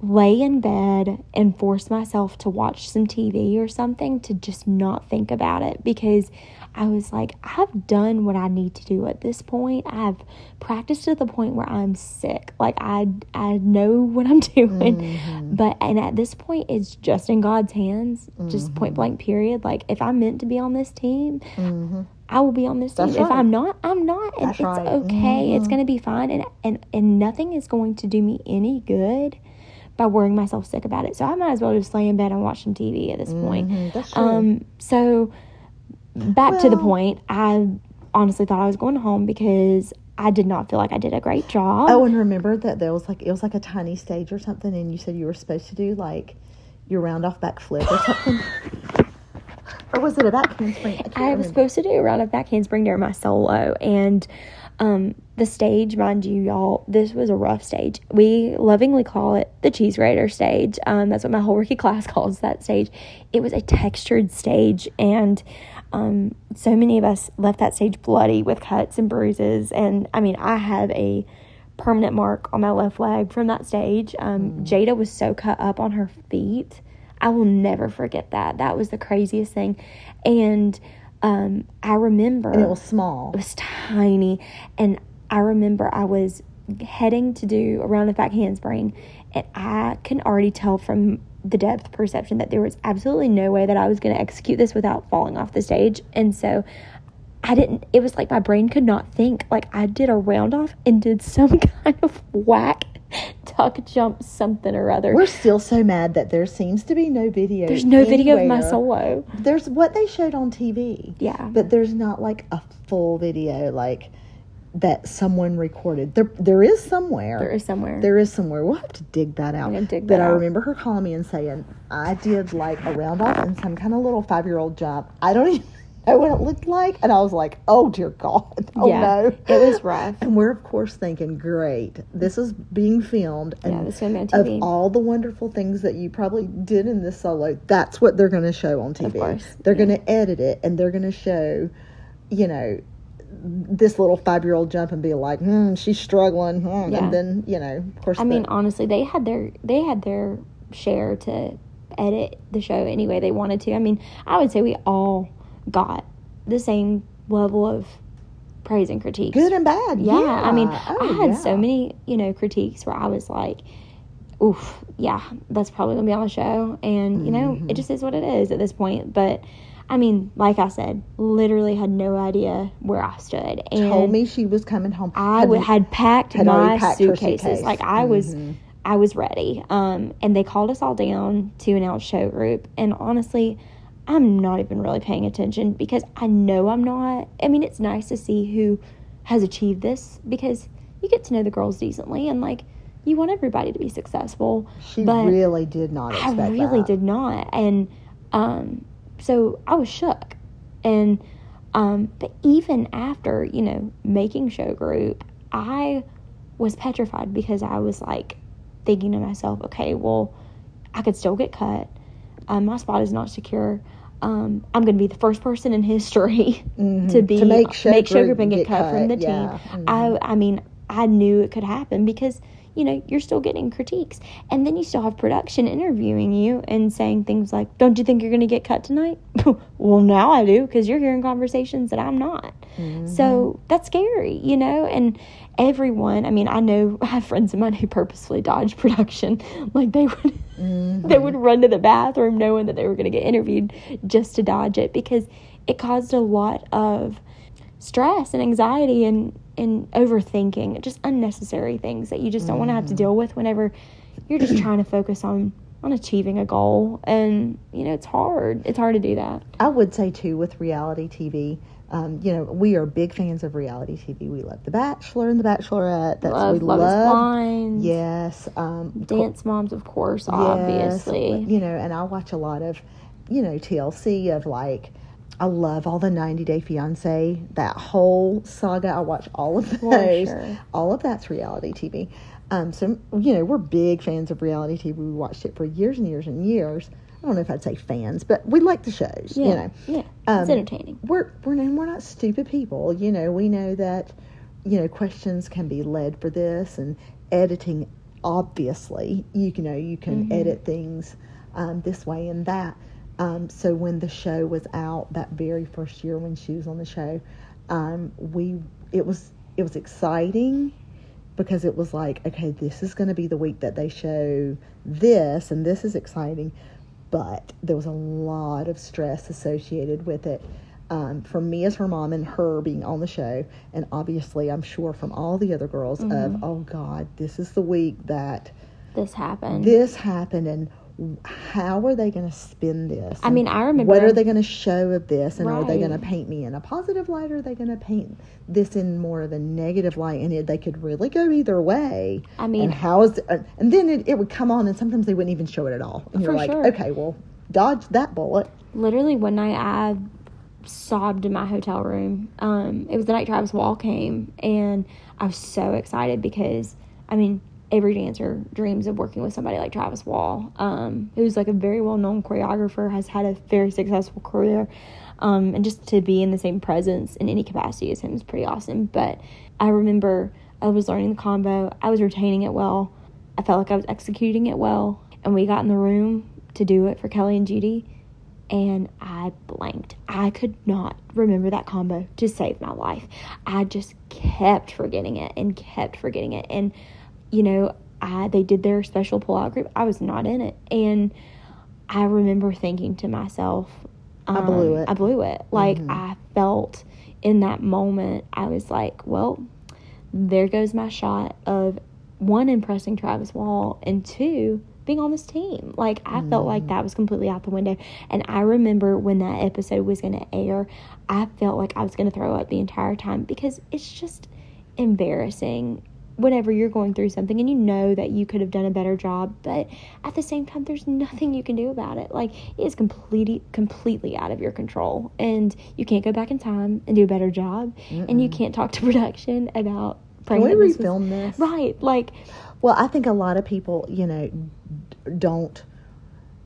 lay in bed, and force myself to watch some TV or something to just not think about it because I was like, I've done what I need to do at this point. I've practiced to the point where I'm sick. Like I I know what I'm doing. But and at this point it's just in God's hands. Just point blank period. Like if I'm meant to be on this team, I will be on this team. That's If. I'm not, I'm not. And That's it's right. okay. It's gonna be fine. And and and nothing is going to do me any good by worrying myself sick about it. So I might as well just lay in bed and watch some TV at this point. Mhm, that's true. Um, so back to the point, I honestly thought I was going home because I did not feel like I did a great job. Oh, and remember that there was like it was like a tiny stage or something, and you said you were supposed to do like your round off back flip or something, or was it a back handspring? I, I was remember. supposed to do a round off back handspring during my solo, and um, the stage, mind you, y'all, this was a rough stage. We lovingly call it the cheese grater stage. Um, that's what my whole rookie class calls that stage. It was a textured stage, and um, so many of us left that stage bloody with cuts and bruises. And I mean, I have a permanent mark on my left leg from that stage. Um, Jada was so cut up on her feet. I will never forget that. That was the craziest thing. And um, I remember and it was small. it was tiny. And I remember I was heading to do a round off back handspring, and I can already tell from the depth perception that there was absolutely no way that I was going to execute this without falling off the stage. And so I didn't, it was like my brain could not think. Like I did a round off and did some kind of whack tuck jump something or other. We're still so mad that there seems to be no video. There's no video of my solo. There's what they showed on TV. Yeah. but there's not like a full video like that someone recorded. There, there is somewhere. There is somewhere. There is somewhere. We'll have to dig that out. dig but that I out. remember her calling me and saying, I did like a round off and some kind of little five year old jump. I don't even know what it looked like. And I was like, oh dear God. Oh yeah. no. It was rough. And we're, of course, thinking, great, this is being filmed. And Yeah, this is gonna be on of all the wonderful things that you probably did in this solo, that's what they're going to show on TV. course, They're going to edit it and they're going to show, you know, this little five year old jump and be like, hmm, she's struggling. hmm," Yeah. And then, you know, of course, I the- mean, honestly, they had their they had their share to edit the show any way they wanted to. I mean, I would say we all got the same level of praise and critiques. good and bad. yeah, Yeah. I mean, Oh, I had so many, you know, critiques where I was like, "Oof, yeah, that's probably gonna be on the show," and you know, Mm-hmm. it just is what it is at this point. But I mean, like I said, literally had no idea where I stood, and Told me she was coming home. I Had- had packed had my packed suitcases. suitcase. Like I was, Mhm. I was ready. Um, and they called us all down to announce show group. And honestly, I'm not even really paying attention because I know I'm not. I mean, it's nice to see who has achieved this because you get to know the girls decently and like you want everybody to be successful. She but really did not I really that. did not. And um, so I was shook. And um, but even after, you know, making show group, I was petrified because I was like thinking to myself, okay, well, I could still get cut. Um, my spot is not secure. Um, I'm going to be the first person in history Mhm. to be To make show group, group and get, get cut, from the yeah. team. I, I mean, I knew it could happen because you know you're still getting critiques, and then you still have production interviewing you and saying things like, "Don't you think you're going to get cut tonight?" well, now I do because you're hearing conversations that I'm not. So mm-hmm. that's scary, you know, and everyone. I mean, I know I have friends of mine who purposefully dodge production, like they would. They mm-hmm. would run to the bathroom knowing that they were going to get interviewed just to dodge it because it caused a lot of stress and anxiety and, and overthinking, just unnecessary things that you just don't want to have to deal with whenever you're just trying to focus on on achieving a goal. And you know, it's hard. It's hard to do that. I would say too with reality TV. Um, you know, we are big fans of reality TV. We love The Bachelor and The Bachelorette. That's Love, we love, love. blind. Yes. Um, Dance moms, of course, Yes, obviously. You know, and I watch a lot of, you know, TLC of like I love all the 90 Day Fiance, that whole saga. I watch all of those. Sure. All of that's reality TV. Um, so, you know, we're big fans of reality TV. We watched it for years and years and years. I don't know if I'd say fans, but we like the shows, Yeah. you know. Yeah. Um, it's entertaining. We're, we're, and we're not stupid people. You know, we know that, you know, questions can be led for this and editing, obviously, you, know, you can edit things um, this way and that. Um, so when the show was out that very first year when she was on the show, um, we it was it was exciting because it was like okay this is going to be the week that they show this and this is exciting. But there was a lot of stress associated with it um, from me as her mom and her being on the show. And obviously i'm sure from all the other girls of oh god this is the week that This happened. this happened. And how are they going to spin this? I mean, I remember- What are they going to show of this? And are they going to paint me in a positive light or are they going to paint this in more of a negative light? And it, they could really go either way. I mean- and how is, uh, and then it, it would come on and sometimes they wouldn't even show it at all. And you're like, sure. okay, well, dodge that bullet. literally one night I sobbed in my hotel room. Um, it was the night Travis Wall came, and I was so excited because I mean every dancer dreams of working with somebody like Travis Wall, um, who's like a very well known choreographer, has had a very successful career, um, and just to be in the same presence in any capacity as him is pretty awesome. But I remember I was learning the combo, I was retaining it well, I felt like I was executing it well, and we got in the room to do it for Kelli and Judy and I blanked. I could not remember that combo to save my life. I just kept forgetting it and kept forgetting it. And you know, I they did their special pull-out group. I was not in it, and I remember thinking to myself, I blew um, it. I blew it. Like I felt in that moment, I was like, well, there goes my shot of one impressing Travis Wall and two being on this team. Like I felt like that was completely out the window. And I remember when that episode was going to air, I felt like I was going to throw up the entire time because it's just embarrassing whenever you're going through something and you know that you could have done a better job, but at the same time there's nothing you can do about it. Like it is completely completely out of your control and you can't go back in time and do a better job and you can't talk to production about Can we praying this was- refilm this? Right, like Well, I think a lot of people, you know, don't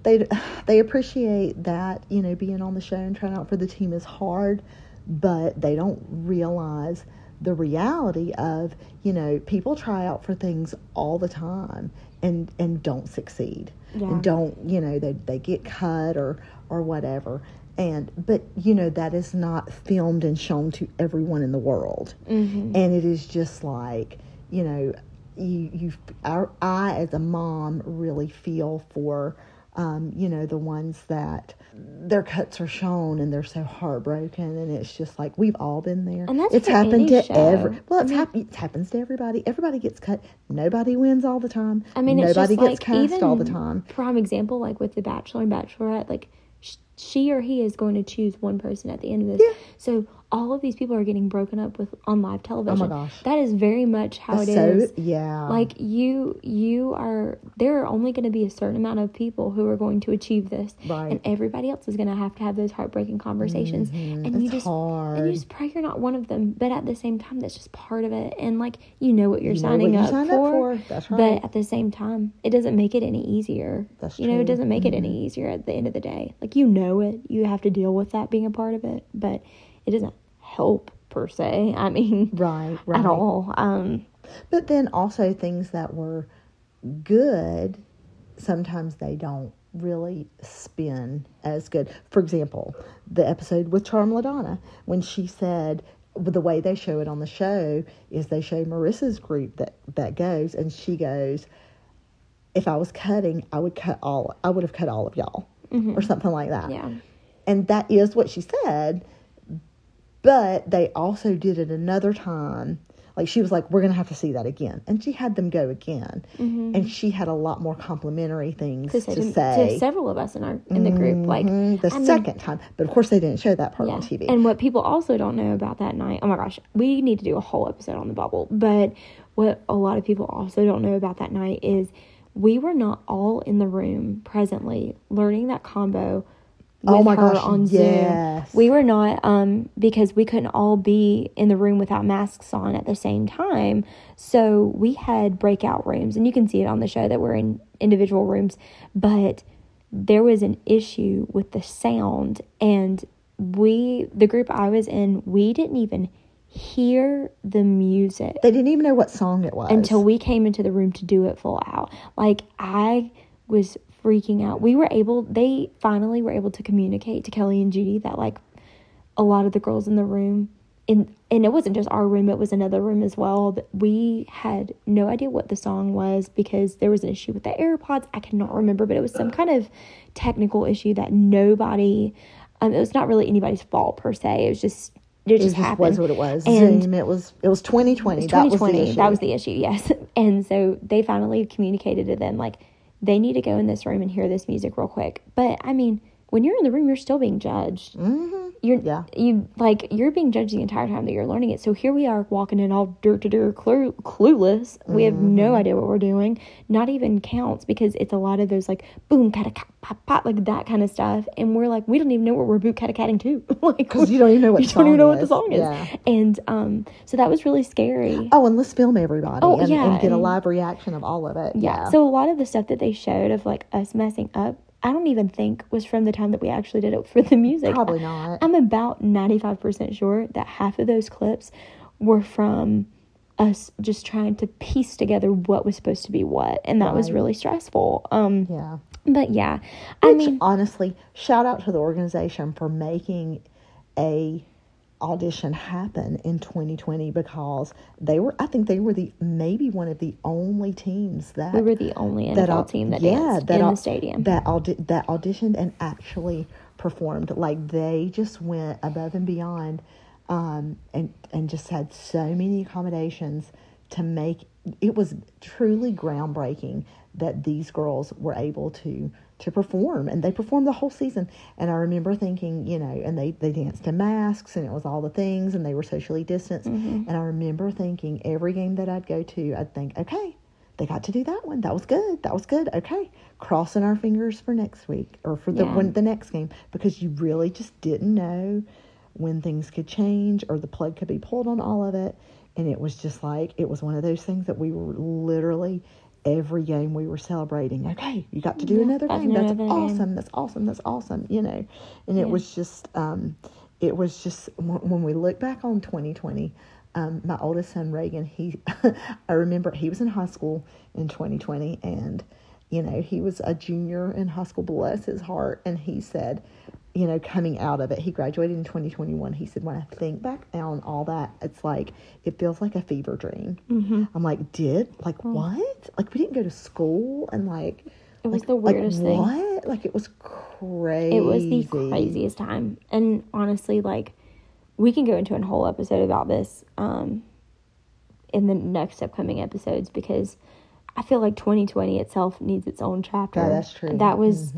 they they appreciate that you know being on the show and trying out for the team is hard, but they don't realize the reality of you know people try out for things all the time and and don't succeed Yeah. and don't you know they they get cut or or whatever and but you know that is not filmed and shown to everyone in the world Mm-hmm. and it is just like you know you you I as a mom really feel for um, you know the ones that their cuts are shown and they're so heartbroken and it's just like we've all been there And that's it's happened to show. every well I it's mean- hap- it happens to everybody everybody gets cut nobody wins all the time I mean, it's nobody just gets like cast all the time Prime example, like with the Bachelor and Bachelorette, like sh- she or he is going to choose one person at the end of this. Yeah. So all of these people are getting broken up with on live television. Oh gosh. that is very much how it so is. yeah Like you, you are. There are only going to be a certain amount of people who are going to achieve this, Right. and everybody else is going to have to have those heartbreaking conversations. Mm-hmm. And you just and you just pray you're not one of them. But at the same time, that's just part of it. And like you know what you're You signing what you up, signed up for, for. That's But at the same time, it doesn't make it any easier. That's you know, it doesn't make it any mm-hmm. easier at the end of the day. Like you know it, you have to deal with that being a part of it, but it doesn't help per se. I mean, right right at all. Um, But then also things that were good, sometimes they don't really spin as good. For example, the episode with Charm La'Donna, when she said the way they show it on the show is they show Marissa's group that that goes, and she goes, "If I was cutting, I would cut all. I would have cut all of y'all, or something like that." yeah. And that is what she said. But they also did it another time. Like she was like, "We're gonna have to see that again," and she had them go again, and she had a lot more complimentary things To to say, say. to, to several of us in our in the group, like Mhm, the I mean, second time, but of course they didn't show that part Yeah. on TV. And what people also don't know about that night, oh my gosh, we need to do a whole episode on the bubble. But what a lot of people also don't know about that night is we were not all in the room presently learning that combo Oh my gosh, on yes. Zoom. We were not um because we couldn't all be in the room without masks on at the same time. So we had breakout rooms and you can see it on the show that we're in individual rooms, but there was an issue with the sound and we the group I was in, we didn't even hear the music They didn't even know what song it was until we came into the room to do it full out. Like I was freaking out. We were able they finally were able to communicate to Kelli and Judy that like a lot of the girls in the room in and it wasn't just our room, it was another room as well. that We had no idea what the song was because there was an issue with the AirPods. I cannot remember, but it was some kind of technical issue that nobody um it was not really anybody's fault per se. It was just it it just just happened. was what it was And- Zoom it was it was 2020 that was the 2020 issue that was the issue yes and so they finally communicated to them like they need to go in this room and hear this music real quick. But i mean when you're in the room you're still being judged. Mm-hmm. you're Yeah. you like you're being judged the entire time that you're learning it. So here we are walking in all dirt to dirt clue, clueless. We have Mm-hmm. no idea what we're doing. Not even counts because it's a lot of those like boom kata kat pop pop like that kind of stuff. And we're like we don't even know what we're boot kata katting to. Like because you don't even know what you song don't even know what the song is. yeah. and um so that was really scary. Oh and let's film everybody Oh, and, yeah, and get a live reaction of all of it. Yeah. So a lot of the stuff that they showed of like us messing up, I don't even think was from the time that we actually did it for the music. Probably not. I'm about 95% sure that half of those clips were from us just trying to piece together what was supposed to be what, and that was really stressful. Um yeah but yeah. I mean, honestly, shout out to the organization for making a audition happen in 2020 because they were I think they were the maybe one of the only teams that we were the only NFL that team that yeah, that in the stadium. that audi- that auditioned and actually performed like they just went above and beyond um, and and just had so many accommodations to make it was truly groundbreaking that these girls were able to to perform and they performed the whole season. And i remember thinking you know and they they danced in masks and it was all the things and they were socially distanced. Mm-hmm. and i remember thinking every game that i'd go to i'd think okay they got to do that one. That was good. That was good. Okay crossing our fingers for next week or for the Yeah. when the next game. Because you really just didn't know when things could change or the plug could be pulled on all of it. And it was just like it was one of those things that we were literally every game we were celebrating. Okay you got to do Yeah, another game. Do that's another game. awesome. That's awesome. That's awesome you know. And it was just um it was just when when we look back on 2020 um, my oldest son Reagan, he, I remember he was in high school in 2020, and you know he was a junior in high school. Bless his heart, and he said, you know, coming out of it, he graduated in 2021. He said, when I think back on all that, it's like it feels like a fever dream. Mm-hmm. I'm like, did like what? Like we didn't go to school, and like It was like- the like, weirdest thing. What? Like it was crazy. It was the craziest time. And honestly, like, we can go into a whole episode about this um, in the next upcoming episodes because I feel like 2020 itself needs its own chapter. Yeah, that's true. That was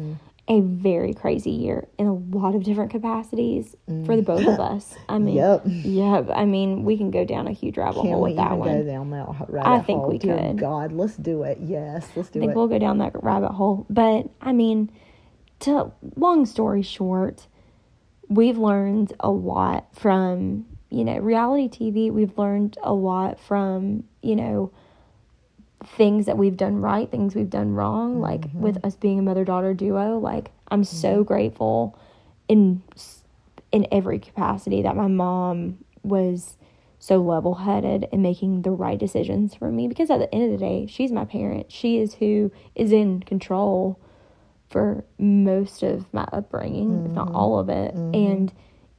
a very crazy year in a lot of different capacities for the both of mm. us. I mean, Yep. yep. I mean, we can go down a huge rabbit Can hole with that one. go down that rabbit I think hole? we Dear could. God, let's do it. Yes, let's do I think it. we'll go down that rabbit hole. But I mean, to long story short, we've learned a lot from you know reality TV. We've learned a lot from you know things that we've done right, things we've done wrong. Like mm-hmm. with us being a mother daughter duo, like I'm so mm-hmm. grateful in in every capacity that my mom was so level headed and making the right decisions for me because at the end of the day, she's my parent. She is who is in control for most of my upbringing, if not all of it. Mm-hmm. And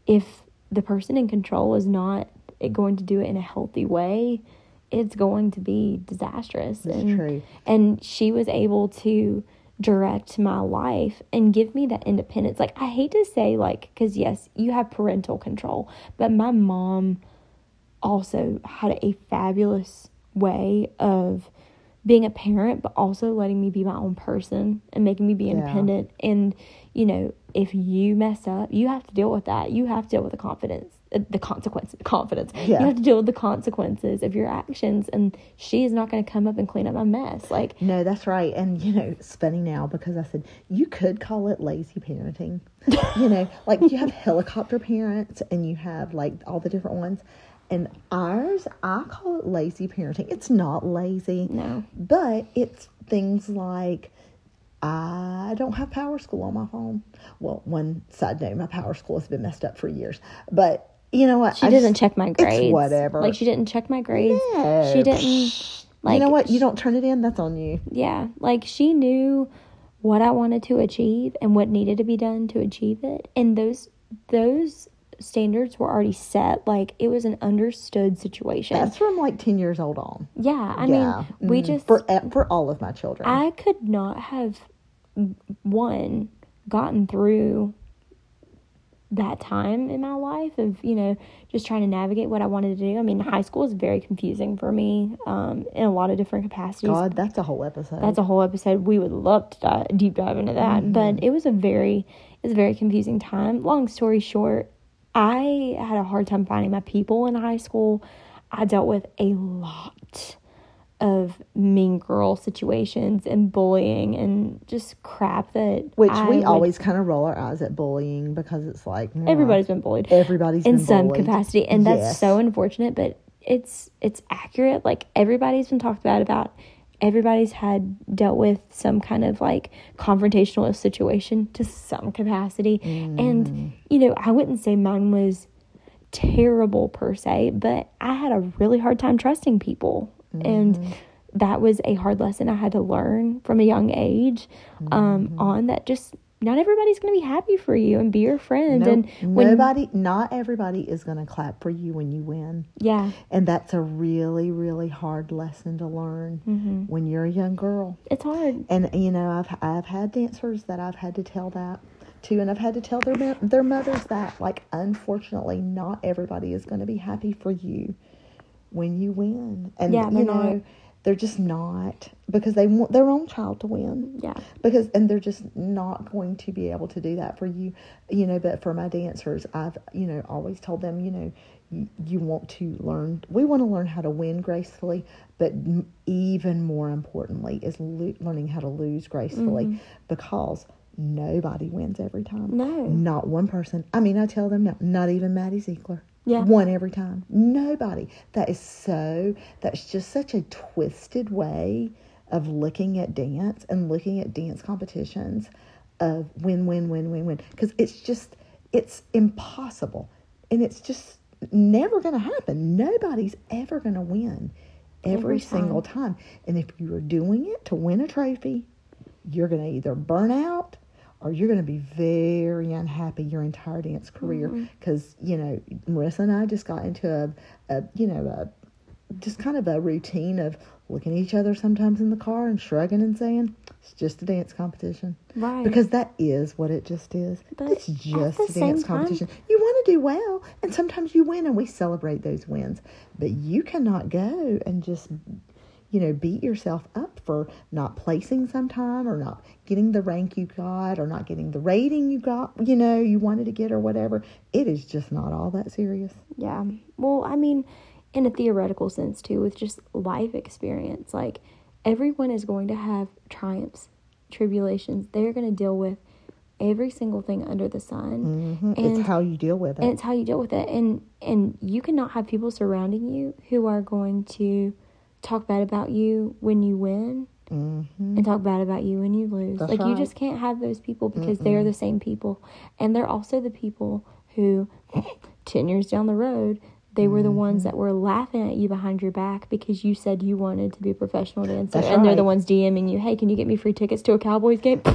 if the person in control is not going to do it in a healthy way, it's going to be disastrous. That's and, true. And she was able to direct my life and give me that independence. Like, I hate to say, like, because yes, you have parental control, but my mom also had a fabulous way of being a parent, but also letting me be my own person and making me be independent. And, you know, if you mess up, you have to deal with that. You have to deal with the confidence the consequences, confidence. Yeah. You have to deal with the consequences of your actions, and she is not going to come up and clean up my mess. Like, No, that's right. And you know, it's funny now because I said you could call it lazy parenting. you know, like you have helicopter parents and you have like all the different ones. And ours, I call it lazy parenting. It's not lazy. No. But it's things like I don't have Power School on my phone. Well, one side note, my Power School has been messed up for years. But you know what? she I doesn't just- check my grades. Whatever. Like, she didn't check my grades. No. She didn't. Like, you know what? You don't turn it in. That's on you. Yeah, like she knew what I wanted to achieve and what needed to be done to achieve it. And those those standards were already set. Like it was an understood situation. That's from like ten years old on. yeah, I yeah. mean, we Mm. just for eh, for all of my children. I could not have one gotten through that time in my life of you know just trying to navigate what I wanted to do. I mean, high school is very confusing for me um, in a lot of different capacities. God, that's a whole episode. That's a whole episode. We would love to dive, deep dive into that, but it was a very it was a very confusing time. Long story short, I had a hard time finding my people in high school. I dealt with a lot of mean girl situations and bullying and just crap that Which I we would- always kind of roll our eyes at bullying because it's like everybody's been bullied. everybody's in some bullied. capacity and that's so unfortunate but it's it's accurate. Like everybody's been talked about about. Everybody's had dealt with some kind of like confrontational situation to some capacity. Mm. and you know i wouldn't say mine was terrible per se but i had a really hard time trusting people Mm-hmm. and that was a hard lesson i had to learn from a young age um, Mm-hmm. on that just not everybody's going to be happy for you and be your friend Nope. and when nobody, not everybody is going to clap for you when you win. yeah And that's a really, really hard lesson to learn Mm-hmm. when you're a young girl. it's hard And you know, I've I've had dancers that I've had to tell that to, and I've had to tell their their mothers that. Like, unfortunately, not everybody is going to be happy for you when you win, and Yeah, you know, not. they're just not because they want their own child to win. yeah Because and they're just not going to be able to do that for you, you know. But for my dancers, I've you know always told them, you know, you, you want to learn. We want to learn how to win gracefully, but even more importantly is lo- learning how to lose gracefully, mm-hmm. because nobody wins every time. No. not one person. I mean, I tell them no, not even Maddie Ziegler. Yeah. one every time. Nobody. That is so. That's just such a twisted way of looking at dance and looking at dance competitions of win, win, win, win, win. Because it's just, it's impossible. And it's just never going to happen. Nobody's ever going to win every, Every single time. And if you are doing it to win a trophy, you're going to either burn out or you're going to be very unhappy your entire dance career mm-hmm. because you know marissa and i just got into a, a you know a just kind of a routine of looking at each other sometimes in the car and shrugging and saying it's just a dance competition. Right. because that is what it just is. But it's just a dance time- competition. You want to do well and sometimes you win and we celebrate those wins. But you cannot go and just you know, beat yourself up for not placing sometime or not getting the rank you got or not getting the rating you got, you know, you wanted to get or whatever. It is just not all that serious. Yeah. Well, I mean, in a theoretical sense too, with just life experience, like everyone is going to have triumphs, tribulations. They're going to deal with every single thing under the sun, mm-hmm. and it's how you deal with it. and it's how you deal with it. And and you cannot have people surrounding you who are going to talk bad about you when you win. And talk bad about you when you lose. Mm-hmm. That's like you just can't have those people because they're the same people, and they're also the people who, ten years down the road, they were the Mm-hmm. ones that were laughing at you behind your back because you said you wanted to be a professional dancer, That's and they're the ones DMing you, "Hey, can you get me free tickets to a Cowboys game?"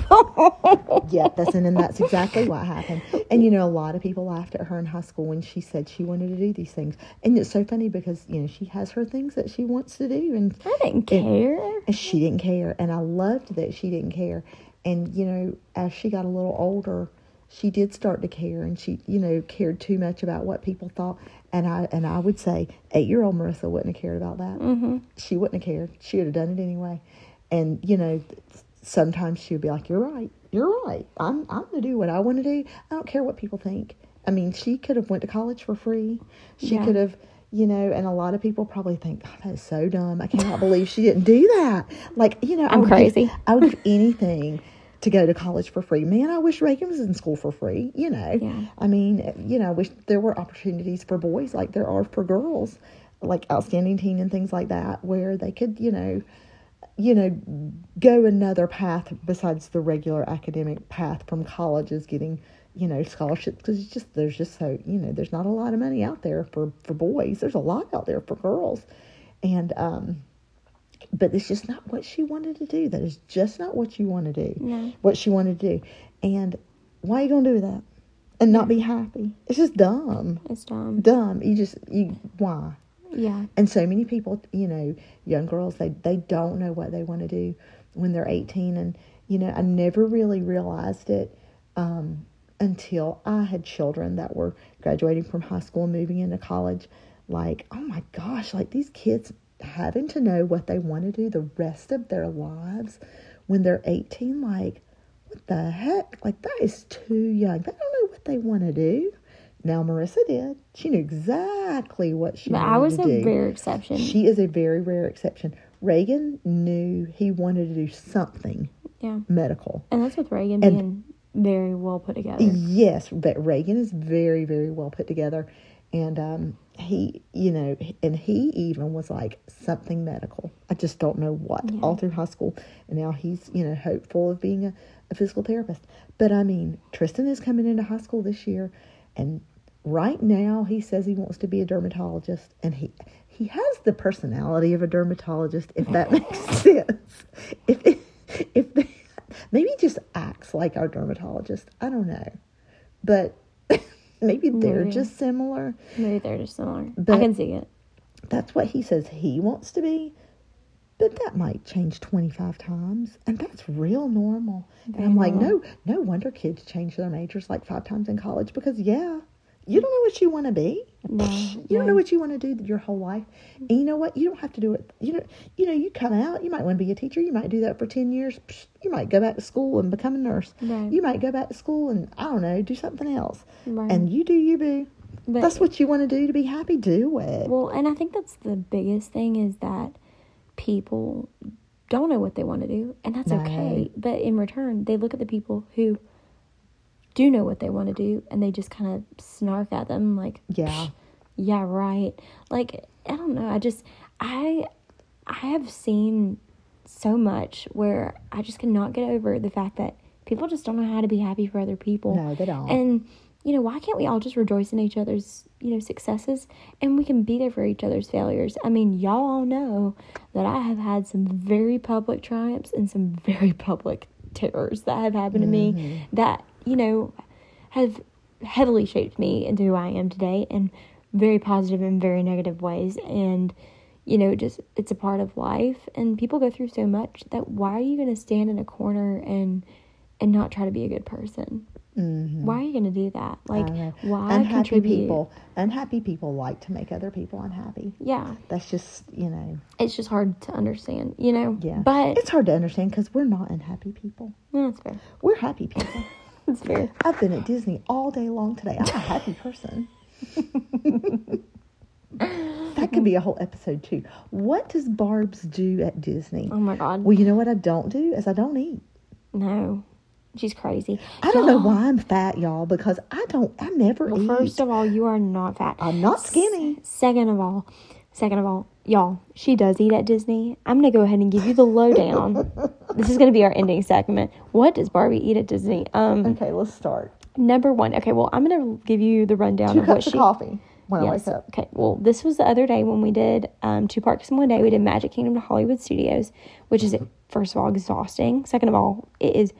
yeah, that's and, and that's exactly what happened. And you know, a lot of people laughed at her in high school when she said she wanted to do these things. And it's so funny because you know she has her things that she wants to do, and I didn't care. and she didn't care and i loved that she didn't care and you know as she got a little older she did start to care and she you know cared too much about what people thought and i and i would say eight year old marissa wouldn't have cared about that mm-hmm. she wouldn't have cared she would have done it anyway and you know sometimes she would be like you're right you're right i'm i'm going to do what i want to do i don't care what people think I mean, she could have went to college for free. She Yeah. could have, you know, and a lot of people probably think, God, that is so dumb. I cannot believe she didn't do that. Like, you know, I I'm give- crazy. I would give anything to go to college for free. Man, I wish Reagan was in school for free, you know. Yeah. I mean, you know, I wish there were opportunities for boys like there are for girls, like outstanding teen and things like that, where they could, you know, you know, go another path besides the regular academic path from colleges getting, you know, scholarships because it's just there's just so you know there's not a lot of money out there for for boys. There's a lot out there for girls, and um, but it's just not what she wanted to do. That is just not what you want to do. No. What she wanted to do, and why are you gonna do that and not be happy? It's just dumb, It's dumb. dumb. You just you why? Yeah. And so many people, you know, young girls, they, they don't know what they want to do when they're 18. And, you know, I never really realized it um, until I had children that were graduating from high school and moving into college. Like, oh my gosh, like these kids having to know what they want to do the rest of their lives when they're 18. Like, what the heck? Like, that is too young. They don't know what they want to do. Now, Marissa did. She knew exactly what she But wanted I was to a do. rare exception. She is a very rare exception. Reagan knew he wanted to do something yeah. medical. And that's with Reagan And- being very well put together. Yes, but Reagan is very, very well put together. And um, he, you know, and he even was like something medical. I just don't know what, Yeah. all through high school. And now he's, you know, hopeful of being a, a physical therapist. But I mean, Tristan is coming into high school this year. And right now he says he wants to be a dermatologist. And he, he has the personality of a dermatologist, if that oh. makes sense. If, if they, maybe he just acts like our dermatologist. I don't know. But maybe they're Maybe. just similar. Maybe they're just similar. But I can see it. That's what he says he wants to be. But that might change 25 times. And that's real normal. And I'm like, no, no wonder kids change their majors like five times in college because, yeah, you don't know what you want to be. No, You don't know what you want to do your whole life. And you know what? You don't have to do it. You know, you know, you come out, you might want to be a teacher. You might do that for 10 years. You might go back to school and become a nurse. Right. You might go back to school and, I don't know, do something else. Right. And you do you, boo. But- That's what you want to do to be happy. Do it. Well, and I think that's the biggest thing is that people don't know what they want to do, and that's No. okay. But in return, they look at the people who do know what they want to do, and they just kind of snark at them like, Yeah. Yeah, right." Like I don't know. I just I I have seen so much where I just cannot get over the fact that people just don't know how to be happy for other people. No, they don't. And you know, why can't we all just rejoice in each other's, you know, successes and we can be there for each other's failures? I mean, y'all all know that I have had some very public triumphs and some very public terrors that have happened to me mm-hmm. that, you know, have heavily shaped me into who I am today in very positive and very negative ways. And, you know, just it's a part of life and people go through so much that why are you going to stand in a corner and and not try to be a good person? Why are you going to do that? Like, Mm-hmm. Why unhappy contribute? people unhappy people like to make other people unhappy Yeah, that's just you know it's just hard to understand, you know. yeah but it's hard to understand because we're not unhappy people yeah, that's fair. we're happy people That's fair. i've been at disney all day long today i'm a happy person that could be a whole episode too what does barb's do at disney Oh my god, well you know what i don't do is i don't eat no, she's crazy. i don't know why i'm fat y'all because i don't i never Well, eat first of all, you are not fat. i'm not skinny Second of all, second of all, y'all, she does eat at Disney. I'm gonna go ahead and give you the lowdown. this is gonna be our ending segment. What does Barbie eat at Disney? Um, okay let's start number one. Okay, well, I'm gonna give you the rundown two of what she. coffee when i wake up Okay. Well, this was the other day when we did um, two parks in one day. We did Magic Kingdom to Hollywood Studios, which is first of all exhausting. Second of all, it is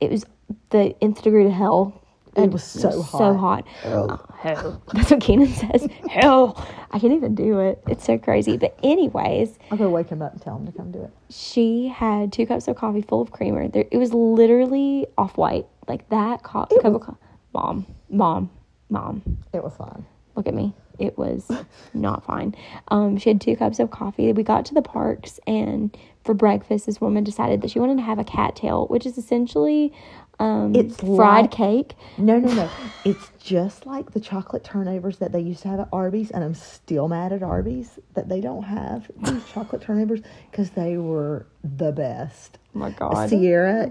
it was the nth degree to hell. It was so So hot. So hot. Oh. Oh, hell. That's what Keenan says. hell. I can't even do it. It's so crazy. But anyways, I'll go wake him up and tell him to come do it. she had two cups of coffee full of creamer. There, it was literally off white, like that co- cup of coffee. Mom, mom, mom. It was fine. Look at me. it was not fine. Um, she had two cups of coffee. We got to the parks, and for breakfast, this woman decided that she wanted to have a cattail, which is essentially um, It's fried like- cake. No, no, no. it's just like the chocolate turnovers that they used to have at Arby's, and I'm still mad at Arby's that they don't have these chocolate turnovers because they were the best. Oh my God. Sierra,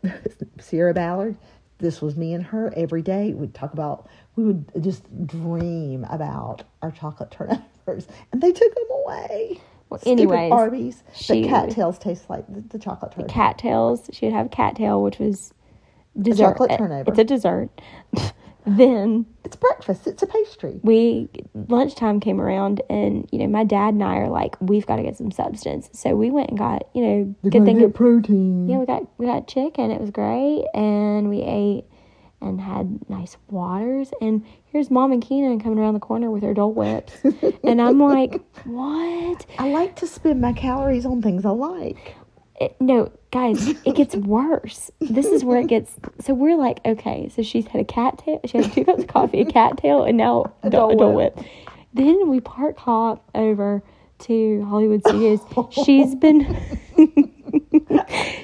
Sierra Ballard. This was me and her every day. We'd talk about. We would just dream about our chocolate turnovers, and they took them away. Well, anyways, Arby's. she- but cattails taste like the, the chocolate turnover. cattails. She would have cattail, which was dessert. chocolate Uh, turnover. It's a dessert. then it's breakfast. It's a pastry. we lunchtime came around, and you know my dad and I are like, we've got to get some substance. So we went and got you know good thing. of- protein. Yeah, we got we got chicken. It was great, and we ate and had nice waters. And here's Mom and Keenan coming around the corner with their Dole Whips, and I'm like, what? I like to spend my calories on things I like. It, no, guys, it gets worse. This is where it gets. So we're like, okay, so she's had a cattail. She had two cups of coffee, a cattail, and now a Dole Whip. Whip. Then we park hop over to Hollywood Studios. She's been.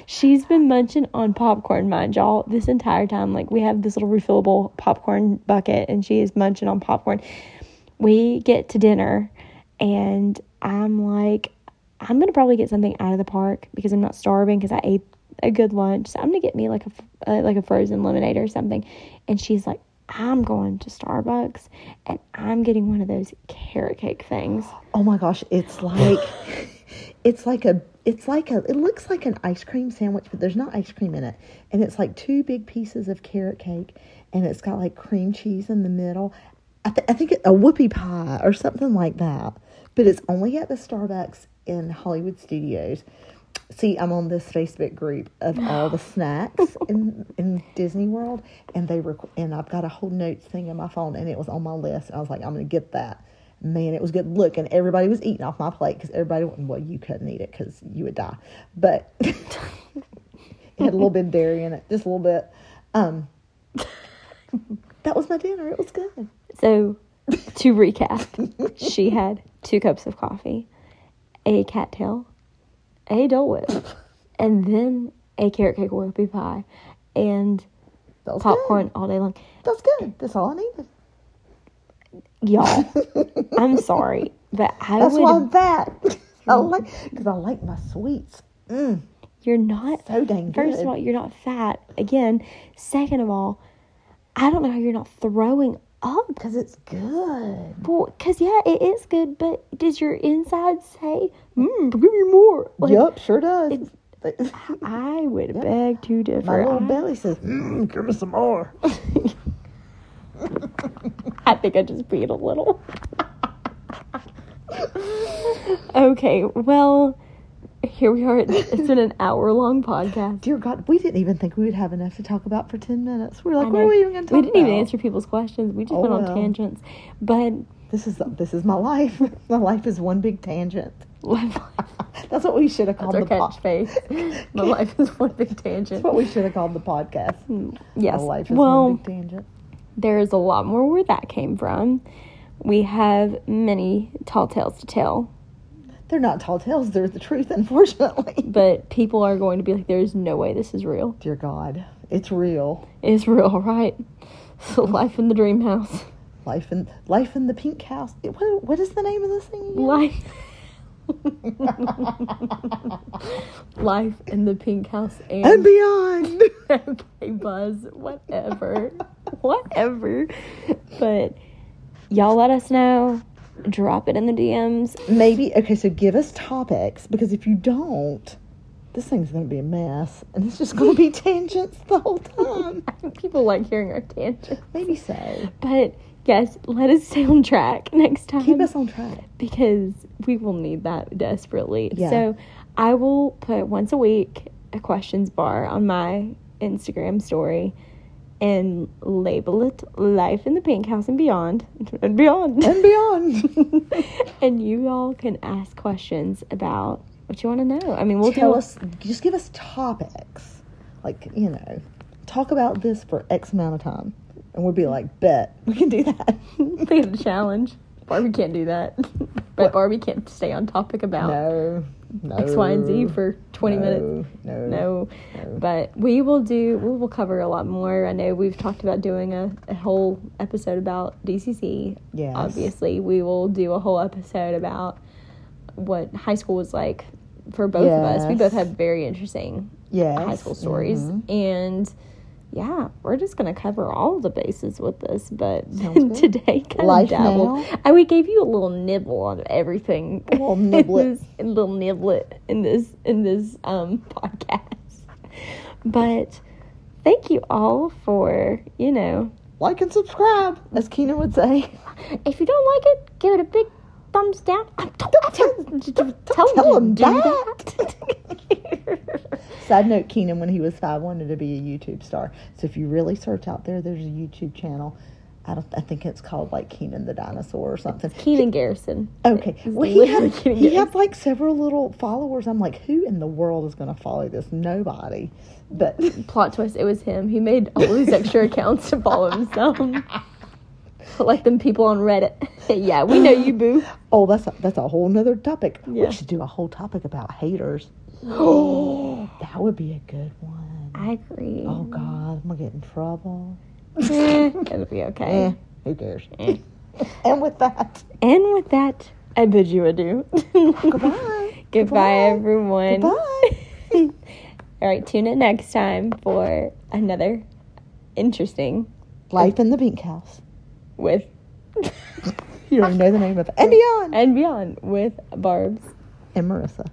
She's been munching on popcorn, mind y'all, this entire time. Like, we have this little refillable popcorn bucket, and she is munching on popcorn. We get to dinner, and I'm like, I'm gonna probably get something out of the park because I'm not starving because I ate a good lunch. So I'm gonna get me like a uh, like a frozen lemonade or something. And she's like, I'm going to Starbucks, and I'm getting one of those carrot cake things. Oh my gosh, it's like it's like a it's like a it looks like an ice cream sandwich, but there's not ice cream in it. And it's like two big pieces of carrot cake and it's got like cream cheese in the middle. I, th- I think it, a whoopie pie or something like that. But it's only at the Starbucks in Hollywood Studios. See, I'm on this Facebook group of all the snacks in in Disney World, and they rec- and I've got a whole notes thing on my phone, and it was on my list. And I was like, I'm gonna get that. Man, it was good. Look, and everybody was eating off my plate because everybody. Well, you couldn't eat it because you would die, but it had a little bit of dairy in it, just a little bit. Um, that was my dinner. It was good. So, to recap, she had two cups of coffee, a cattail, a Dole Whip, and then a carrot cake whoopie pie, and That popcorn Good. all day long. That's good. That's all I needed. Y'all, I'm sorry, but I That's why I'm would. fat. I like because I like my sweets. Mm, You're not. so dang good. First of all, you're not fat. Again, second of all, I don't know how you're not throwing up. because it's good. Well, cause yeah, it is good, but does your inside say, "Mmm, give me more"? Like, yep, sure does. I would beg to differ. My little I- belly says, mm, "Give me some more." I think I just peed a little. okay, well, here we are. It's been an hour long podcast. Dear God, we didn't even think we would have enough to talk about for ten minutes. We are like, what are we even going to talk about? We didn't even answer people's questions. We just Oh, went on well. tangents. But This is this is my life. my life is one big tangent. that's That's what we should have called our the pod. catchphrase. My life is one big tangent. That's what we should have called the podcast. Mm, yes. My life is well, one big tangent. there is a lot more where that came from. We have many tall tales to tell, They're not tall tales. They're the truth, unfortunately. but people are going to be like, "There's no way this is real." Dear God, it's real. It's real, right? So life in the dream house. Life in life in the pink house. What, what is the name of this thing again? Life. Life in the pink house and and beyond. okay, Buzz, whatever, whatever. But y'all let us know. Drop it in the DMs. Maybe okay. So give us topics because if you don't, this thing's going to be a mess, and it's just going to be tangents the whole time. People like hearing our tangents. Maybe so. But yes, let us stay on track next time. Keep us on track. because we will need that desperately. Yeah. So I will put once a week a questions bar on my Instagram story and label it Life in the Pink House and Beyond and Beyond. And beyond. and you all can ask questions about what you want to know. I mean, we'll Tell do us. Just give us topics. Like you know, talk about this for X amount of time, and we'll be like, bet we can do that. have a challenge. Barbie can't do that. but Barbie can't stay on topic about No, no. X, Y, and Z for 20 no, minutes. No, No. But we will do, we will cover a lot more. I know we've talked about doing a, a whole episode about DCC. Yes. Obviously, we will do a whole episode about what high school was like for both of us. We both have very interesting Yes. high school stories. mhm. And yeah, we're just gonna cover all the bases with this, but today kind Life of dabbled. now. I we gave you a little nibble on everything. A little niblet. this, a little niblet in this in this um podcast. But thank you all for you know. Like and subscribe, as Keenan would say. If you don't like it, give it a big thumbs down. Tell, tell, tell him do that. that. Side note: Keenan, when he was five, wanted to be a YouTube star. So if you really search out there, there's a YouTube channel. I don't. I think it's called like Keenan the dinosaur or something. Keenan Garrison. Okay. Well, he had, he Garrison. had like several little followers. I'm like, who in the world is going to follow this? Nobody. But plot twist it was him he made all these extra accounts to follow himself like them people on reddit yeah we know you boo oh, that's a, that's a whole nother topic. Yeah. We should do a whole topic about haters. Oh, that would be a good one. i agree Oh God, I'm gonna get in trouble. Eh, it'll be okay Eh, who cares? and with that, and with that i bid you adieu goodbye. goodbye everyone Goodbye. all right tune in next time for another interesting Life in the Pink House with. you don't know the name of it. And Beyond! And Beyond with Barb's and Marissa.